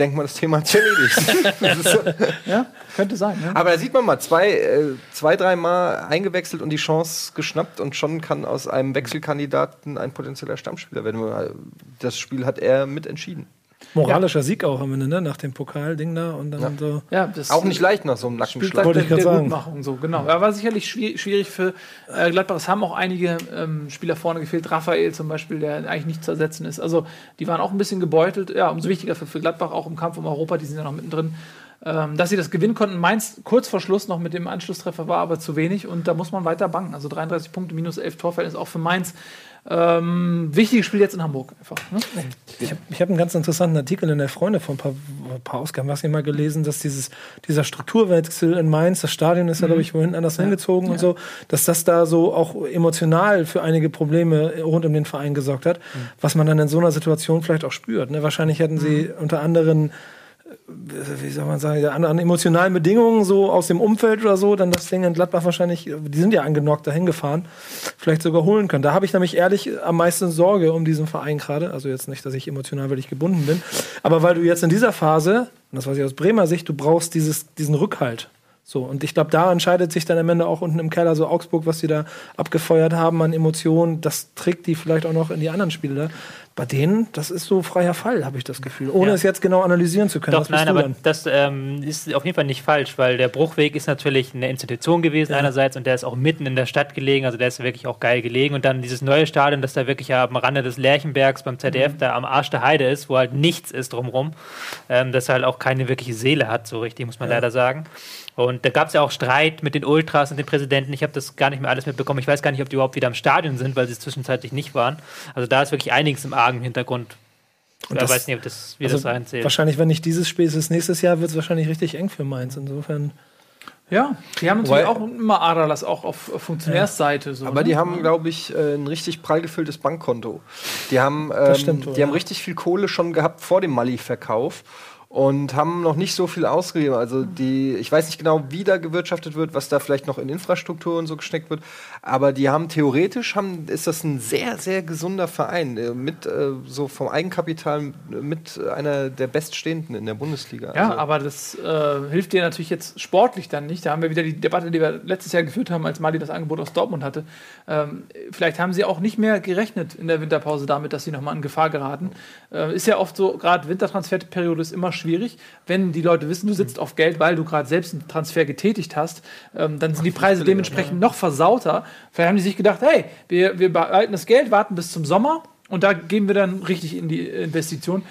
Ich denke mal, das Thema hat sich erledigt. So. Ja, könnte sein. Ne? Aber da sieht man mal, zwei, äh, zwei dreimal eingewechselt und die Chance geschnappt und schon kann aus einem Wechselkandidaten ein potenzieller Stammspieler werden. Das Spiel hat er mitentschieden. Moralischer Sieg auch am Ende, ne? Nach dem Pokal-Ding da und dann so. Ja, das Auch nicht leicht nach so einem Spieltag Nackenschlag. Wollte ich grad der sagen. Gutmachung, so, genau. Ja, war sicherlich schwierig, schwierig für äh, Gladbach. Es haben auch einige ähm, Spieler vorne gefehlt. Raphael zum Beispiel, der eigentlich nicht zu ersetzen ist. Also, die waren auch ein bisschen gebeutelt. Ja, umso wichtiger für, für Gladbach, auch im Kampf um Europa. Die sind ja noch mittendrin. Ähm, dass sie das gewinnen konnten. Mainz kurz vor Schluss noch mit dem Anschlusstreffer war aber zu wenig und da muss man weiter bangen. Also 33 Punkte minus 11 Torverhältnis auch für Mainz. Ähm, wichtiges Spiel jetzt in Hamburg einfach. Ne? Ich habe hab einen ganz interessanten Artikel in der Freunde vor ein paar, ein paar Ausgaben, was ich mal gelesen, dass dieses, dieser Strukturwechsel in Mainz, das Stadion ist ja, glaube ich, wohin anders hingezogen und so, dass das da so auch emotional für einige Probleme rund um den Verein gesorgt hat, was man dann in so einer Situation vielleicht auch spürt. Ne? Wahrscheinlich hätten sie unter anderen wie soll man sagen, an, an, emotionalen Bedingungen, so aus dem Umfeld oder so, dann das Ding in Gladbach wahrscheinlich, die sind ja angenockt dahin gefahren, vielleicht sogar holen können. Da habe ich nämlich ehrlich am meisten Sorge um diesen Verein gerade. Also jetzt nicht, dass ich emotional wirklich gebunden bin, aber weil du jetzt in dieser Phase, und das weiß ich aus Bremer Sicht, du brauchst dieses, diesen Rückhalt. So, und ich glaube, da entscheidet sich dann am Ende auch unten im Keller so Augsburg, was sie da abgefeuert haben an Emotionen, das trägt die vielleicht auch noch in die anderen Spiele. Bei denen, das ist so freier Fall, habe ich das Gefühl. Ohne ja. es jetzt genau analysieren zu können. Doch, nein, aber dann? das ähm, ist auf jeden Fall nicht falsch, weil der Bruchweg ist natürlich eine Institution gewesen ja. einerseits und der ist auch mitten in der Stadt gelegen, also der ist wirklich auch geil gelegen. Und dann dieses neue Stadion, das da wirklich am Rande des Lerchenbergs beim ZDF, mhm. da am Arsch der Heide ist, wo halt nichts ist drumrum, ähm, das halt auch keine wirkliche Seele hat, so richtig, muss man ja. leider sagen. Und da gab es ja auch Streit mit den Ultras und den Präsidenten. Ich habe das gar nicht mehr alles mitbekommen. Ich weiß gar nicht, ob die überhaupt wieder im Stadion sind, weil sie zwischenzeitlich nicht waren. Also da ist wirklich einiges im Argen Hintergrund. Und ich weiß nicht, ob das, wie also das reinzählt. Wahrscheinlich, wenn nicht dieses Spiel ist, nächstes Jahr wird es wahrscheinlich richtig eng für Mainz. Insofern. Ja, die haben natürlich Weil, auch immer Adalas auch auf Funktionärsseite. So, aber ne? die haben, glaube ich, äh, ein richtig prall gefülltes Bankkonto. Die haben, ähm, stimmt, die haben richtig viel Kohle schon gehabt vor dem Mali-Verkauf und haben noch nicht so viel ausgegeben. Also die, ich weiß nicht genau, wie da gewirtschaftet wird, was da vielleicht noch in Infrastruktur und so gesteckt wird, aber die haben theoretisch haben, ist das ein sehr, sehr gesunder Verein äh, mit äh, so vom Eigenkapital mit einer der beststehenden in der Bundesliga. Ja, also. aber das äh, hilft dir natürlich jetzt sportlich dann nicht. Da haben wir wieder die Debatte, die wir letztes Jahr geführt haben, als Mali das Angebot aus Dortmund hatte. Ähm, vielleicht haben sie auch nicht mehr gerechnet in der Winterpause damit, dass sie nochmal in Gefahr geraten. Äh, ist ja oft so, gerade Wintertransferperiode ist immer schwierig. Wenn die Leute wissen, du sitzt auf Geld, weil du gerade selbst einen Transfer getätigt hast, ähm, dann sind die Preise dementsprechend noch versauter. Vielleicht haben die sich gedacht, hey, wir, wir behalten das Geld, warten bis zum Sommer und da gehen wir dann richtig in die Investition.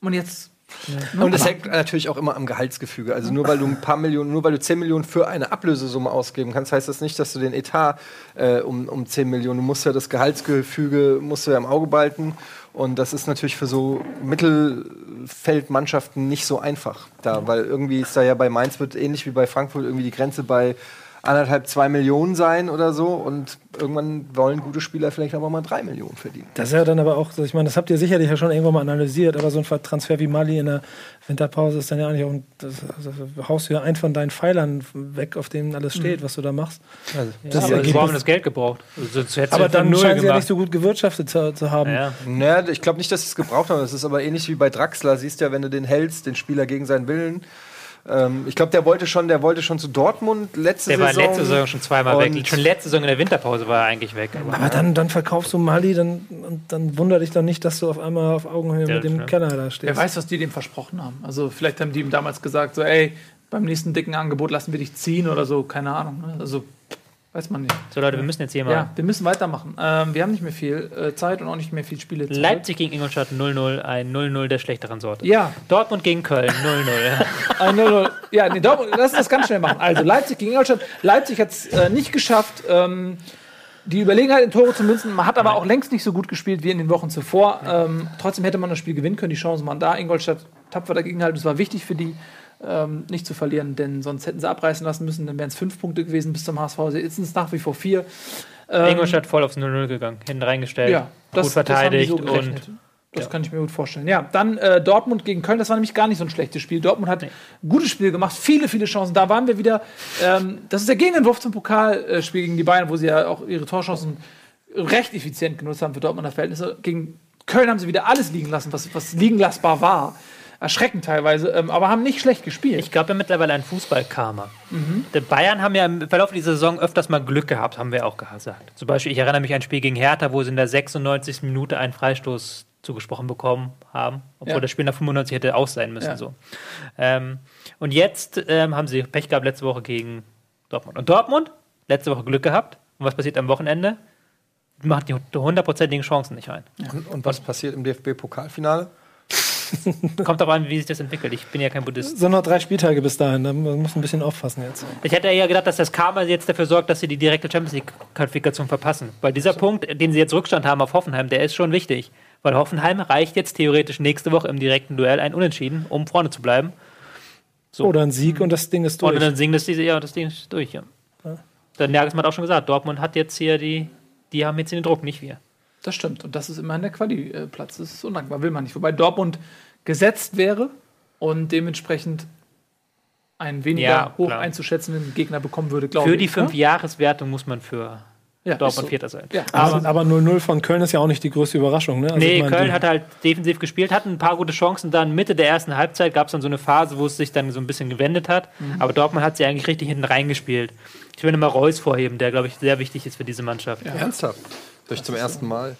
Und jetzt ja. Und es hängt natürlich auch immer am Gehaltsgefüge. Also nur weil du ein paar Millionen, nur weil du 10 Millionen für eine Ablösesumme ausgeben kannst, heißt das nicht, dass du den Etat äh, um, um 10 Millionen, du musst ja das Gehaltsgefüge musst du ja im Auge behalten. Und das ist natürlich für so Mittelfeldmannschaften nicht so einfach. Da, weil irgendwie ist da ja bei Mainz wird ähnlich wie bei Frankfurt irgendwie die Grenze bei anderthalb, zwei Millionen sein oder so. Und irgendwann wollen gute Spieler vielleicht aber mal drei Millionen verdienen. Das ist ja dann aber auch, ich meine, das habt ihr sicherlich ja schon irgendwann mal analysiert, aber so ein Transfer wie Mali in der Winterpause ist dann ja eigentlich auch, das, das haust du ja einen von deinen Pfeilern weg, auf denen alles steht, mhm. was du da machst. Also, das ja, aber haben das Geld gebraucht. Also, aber dann scheint sie ja nicht so gut gewirtschaftet zu, zu haben. Ja. Naja, ich glaube nicht, dass sie es gebraucht haben. Das ist aber ähnlich wie bei Draxler. Siehst ja, wenn du den hältst, den Spieler gegen seinen Willen, ähm, ich glaube, der wollte schon, der wollte schon zu Dortmund letzte der Saison. Der war letzte Saison schon zweimal weg. Schon letzte Saison in der Winterpause war er eigentlich weg. Aber, aber dann, dann verkaufst du Mali, dann, dann wundert dich doch nicht, dass du auf einmal auf Augenhöhe ja, mit dem Kenner da stehst. Wer weiß, was die dem versprochen haben. Also vielleicht haben die ihm damals gesagt, so, ey, beim nächsten dicken Angebot lassen wir dich ziehen oder so, keine Ahnung. Ne? Also Weiß man nicht. So Leute, wir müssen jetzt hier mal. Ja, wir müssen weitermachen. Ähm, wir haben nicht mehr viel äh, Zeit und auch nicht mehr viel Spiele. Leipzig gegen Ingolstadt 0-0, ein 0-0 der schlechteren Sorte. Ja. Dortmund gegen Köln 0-0. ein 0-0. Ja, nee, Dortmund, lass uns das ganz schnell machen. Also Leipzig gegen Ingolstadt. Leipzig hat es äh, nicht geschafft, ähm, die Überlegenheit in Tore zu münzen. Man hat aber auch längst nicht so gut gespielt wie in den Wochen zuvor. Ähm, trotzdem hätte man das Spiel gewinnen können. Die Chancen waren da. Ingolstadt tapfer dagegen halten. Das war wichtig für die ähm, nicht zu verlieren, denn sonst hätten sie abreißen lassen müssen, dann wären es fünf Punkte gewesen bis zum HSV. Jetzt sind es nach wie vor vier. Ähm, Ingolstadt voll aufs 0-0 gegangen, hinten reingestellt, ja, das, gut verteidigt das so und das ja. kann ich mir gut vorstellen. Ja, dann äh, Dortmund gegen Köln, das war nämlich gar nicht so ein schlechtes Spiel. Dortmund hat nee. ein gutes Spiel gemacht, viele, viele Chancen. Da waren wir wieder, ähm, das ist der Gegenentwurf zum Pokalspiel gegen die Bayern, wo sie ja auch ihre Torchancen recht effizient genutzt haben für Dortmunder Verhältnisse. Gegen Köln haben sie wieder alles liegen lassen, was, was liegen lassbar war erschreckend teilweise, ähm, aber haben nicht schlecht gespielt. Ich glaube ja mittlerweile ein Fußballkarma. Mhm. Die Bayern haben ja im Verlauf dieser Saison öfters mal Glück gehabt, haben wir auch gesagt. Zum Beispiel, ich erinnere mich an ein Spiel gegen Hertha, wo sie in der 96. Minute einen Freistoß zugesprochen bekommen haben, obwohl ja. das Spiel nach 95 hätte aus sein müssen. Ja. So. Ähm, und jetzt ähm, haben sie Pech gehabt letzte Woche gegen Dortmund. Und Dortmund, letzte Woche Glück gehabt. Und was passiert am Wochenende? Macht die hundertprozentigen Chancen nicht ein. Ja. Und, und was passiert im DFB-Pokalfinale? Kommt aber an, wie sich das entwickelt. Ich bin ja kein Buddhist. So noch drei Spieltage bis dahin. Da muss ein bisschen aufpassen jetzt. Ich hätte eher gedacht, dass das Karma jetzt dafür sorgt, dass sie die direkte Champions League-Qualifikation verpassen. Weil dieser so. Punkt, den sie jetzt Rückstand haben auf Hoffenheim, der ist schon wichtig. Weil Hoffenheim reicht jetzt theoretisch nächste Woche im direkten Duell ein Unentschieden, um vorne zu bleiben. So. Oder ein Sieg und das Ding ist durch. Oder dann Sieg, das, ja, das Ding ist durch, ja. ja. Der Nagelsmann hat auch schon gesagt, Dortmund hat jetzt hier die, die haben jetzt den Druck, nicht wir. Das stimmt. Und das ist immerhin der Quali-Platz. Das ist undankbar, will man nicht. Wobei Dortmund gesetzt wäre. und dementsprechend einen weniger Ja, hoch klar. einzuschätzenden Gegner bekommen würde, glaube ich. Für die ne? Fünf-Jahreswertung muss man für ja, Dortmund so. Vierter sein. Ja, Aber, aber 0-0 von Köln ist ja auch nicht die größte Überraschung. Ne? Also nee, ich meine, Köln hat halt defensiv gespielt, hatten ein paar gute Chancen. Dann Mitte der ersten Halbzeit gab es dann so eine Phase, wo es sich dann so ein bisschen gewendet hat. Mhm. Aber Dortmund hat sie eigentlich richtig hinten reingespielt. Ich will mal Reus vorheben, der, glaube ich, sehr wichtig ist für diese Mannschaft. Ja. Ernsthaft? Durch zum ersten Mal.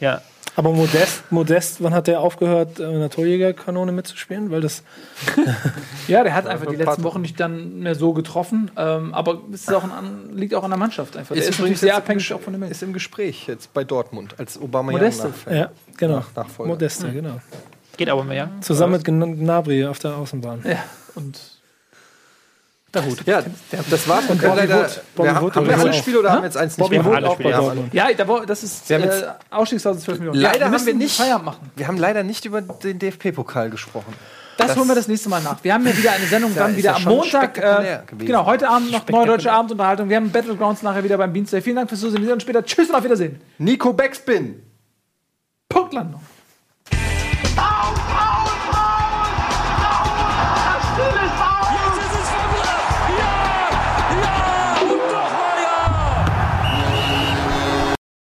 Aber Modest, Modest, wann hat der aufgehört, äh, in der Torjägerkanone mitzuspielen? Weil das Ja, der hat einfach die ein letzten Wochen nicht dann mehr so getroffen. Ähm, aber es ist auch an, liegt auch an der Mannschaft einfach. Der Ist natürlich sehr abhängig auch von dem Ist im Gespräch jetzt bei Dortmund als Obama Modeste. ja, genau. Nach- Nachfolger. Modeste, genau. Geht aber mehr, ja. Zusammen mit Gn- Gnabry auf der Außenbahn. Ja, und Na gut. Ja, das war's. Und Bobby leider, Wood. Bobby wir haben, Wood haben wir übrigens alle. Spiele oder haben wir jetzt eins nicht Bobby? Wood auch bei Spiele. Dortmund. ja, da, war- das ist Wir haben äh, Ausstiegsklausel 12 Millionen. Leider ja, haben wir nicht- Feierabend machen. Wir haben leider nicht über den DFB-Pokal gesprochen. Das, Das- holen wir das nächste Mal nach. Wir haben ja wieder eine Sendung Ja, dann wieder ja am Montag. Äh, gewesen. genau, heute Abend noch neue deutsche Abendunterhaltung. Wir haben Battlegrounds nachher wieder beim Dienstag. Vielen Dank fürs Zusehen. Wir sehen uns später. Tschüss und auf Wiedersehen. Nico Backspin. Punktlandung.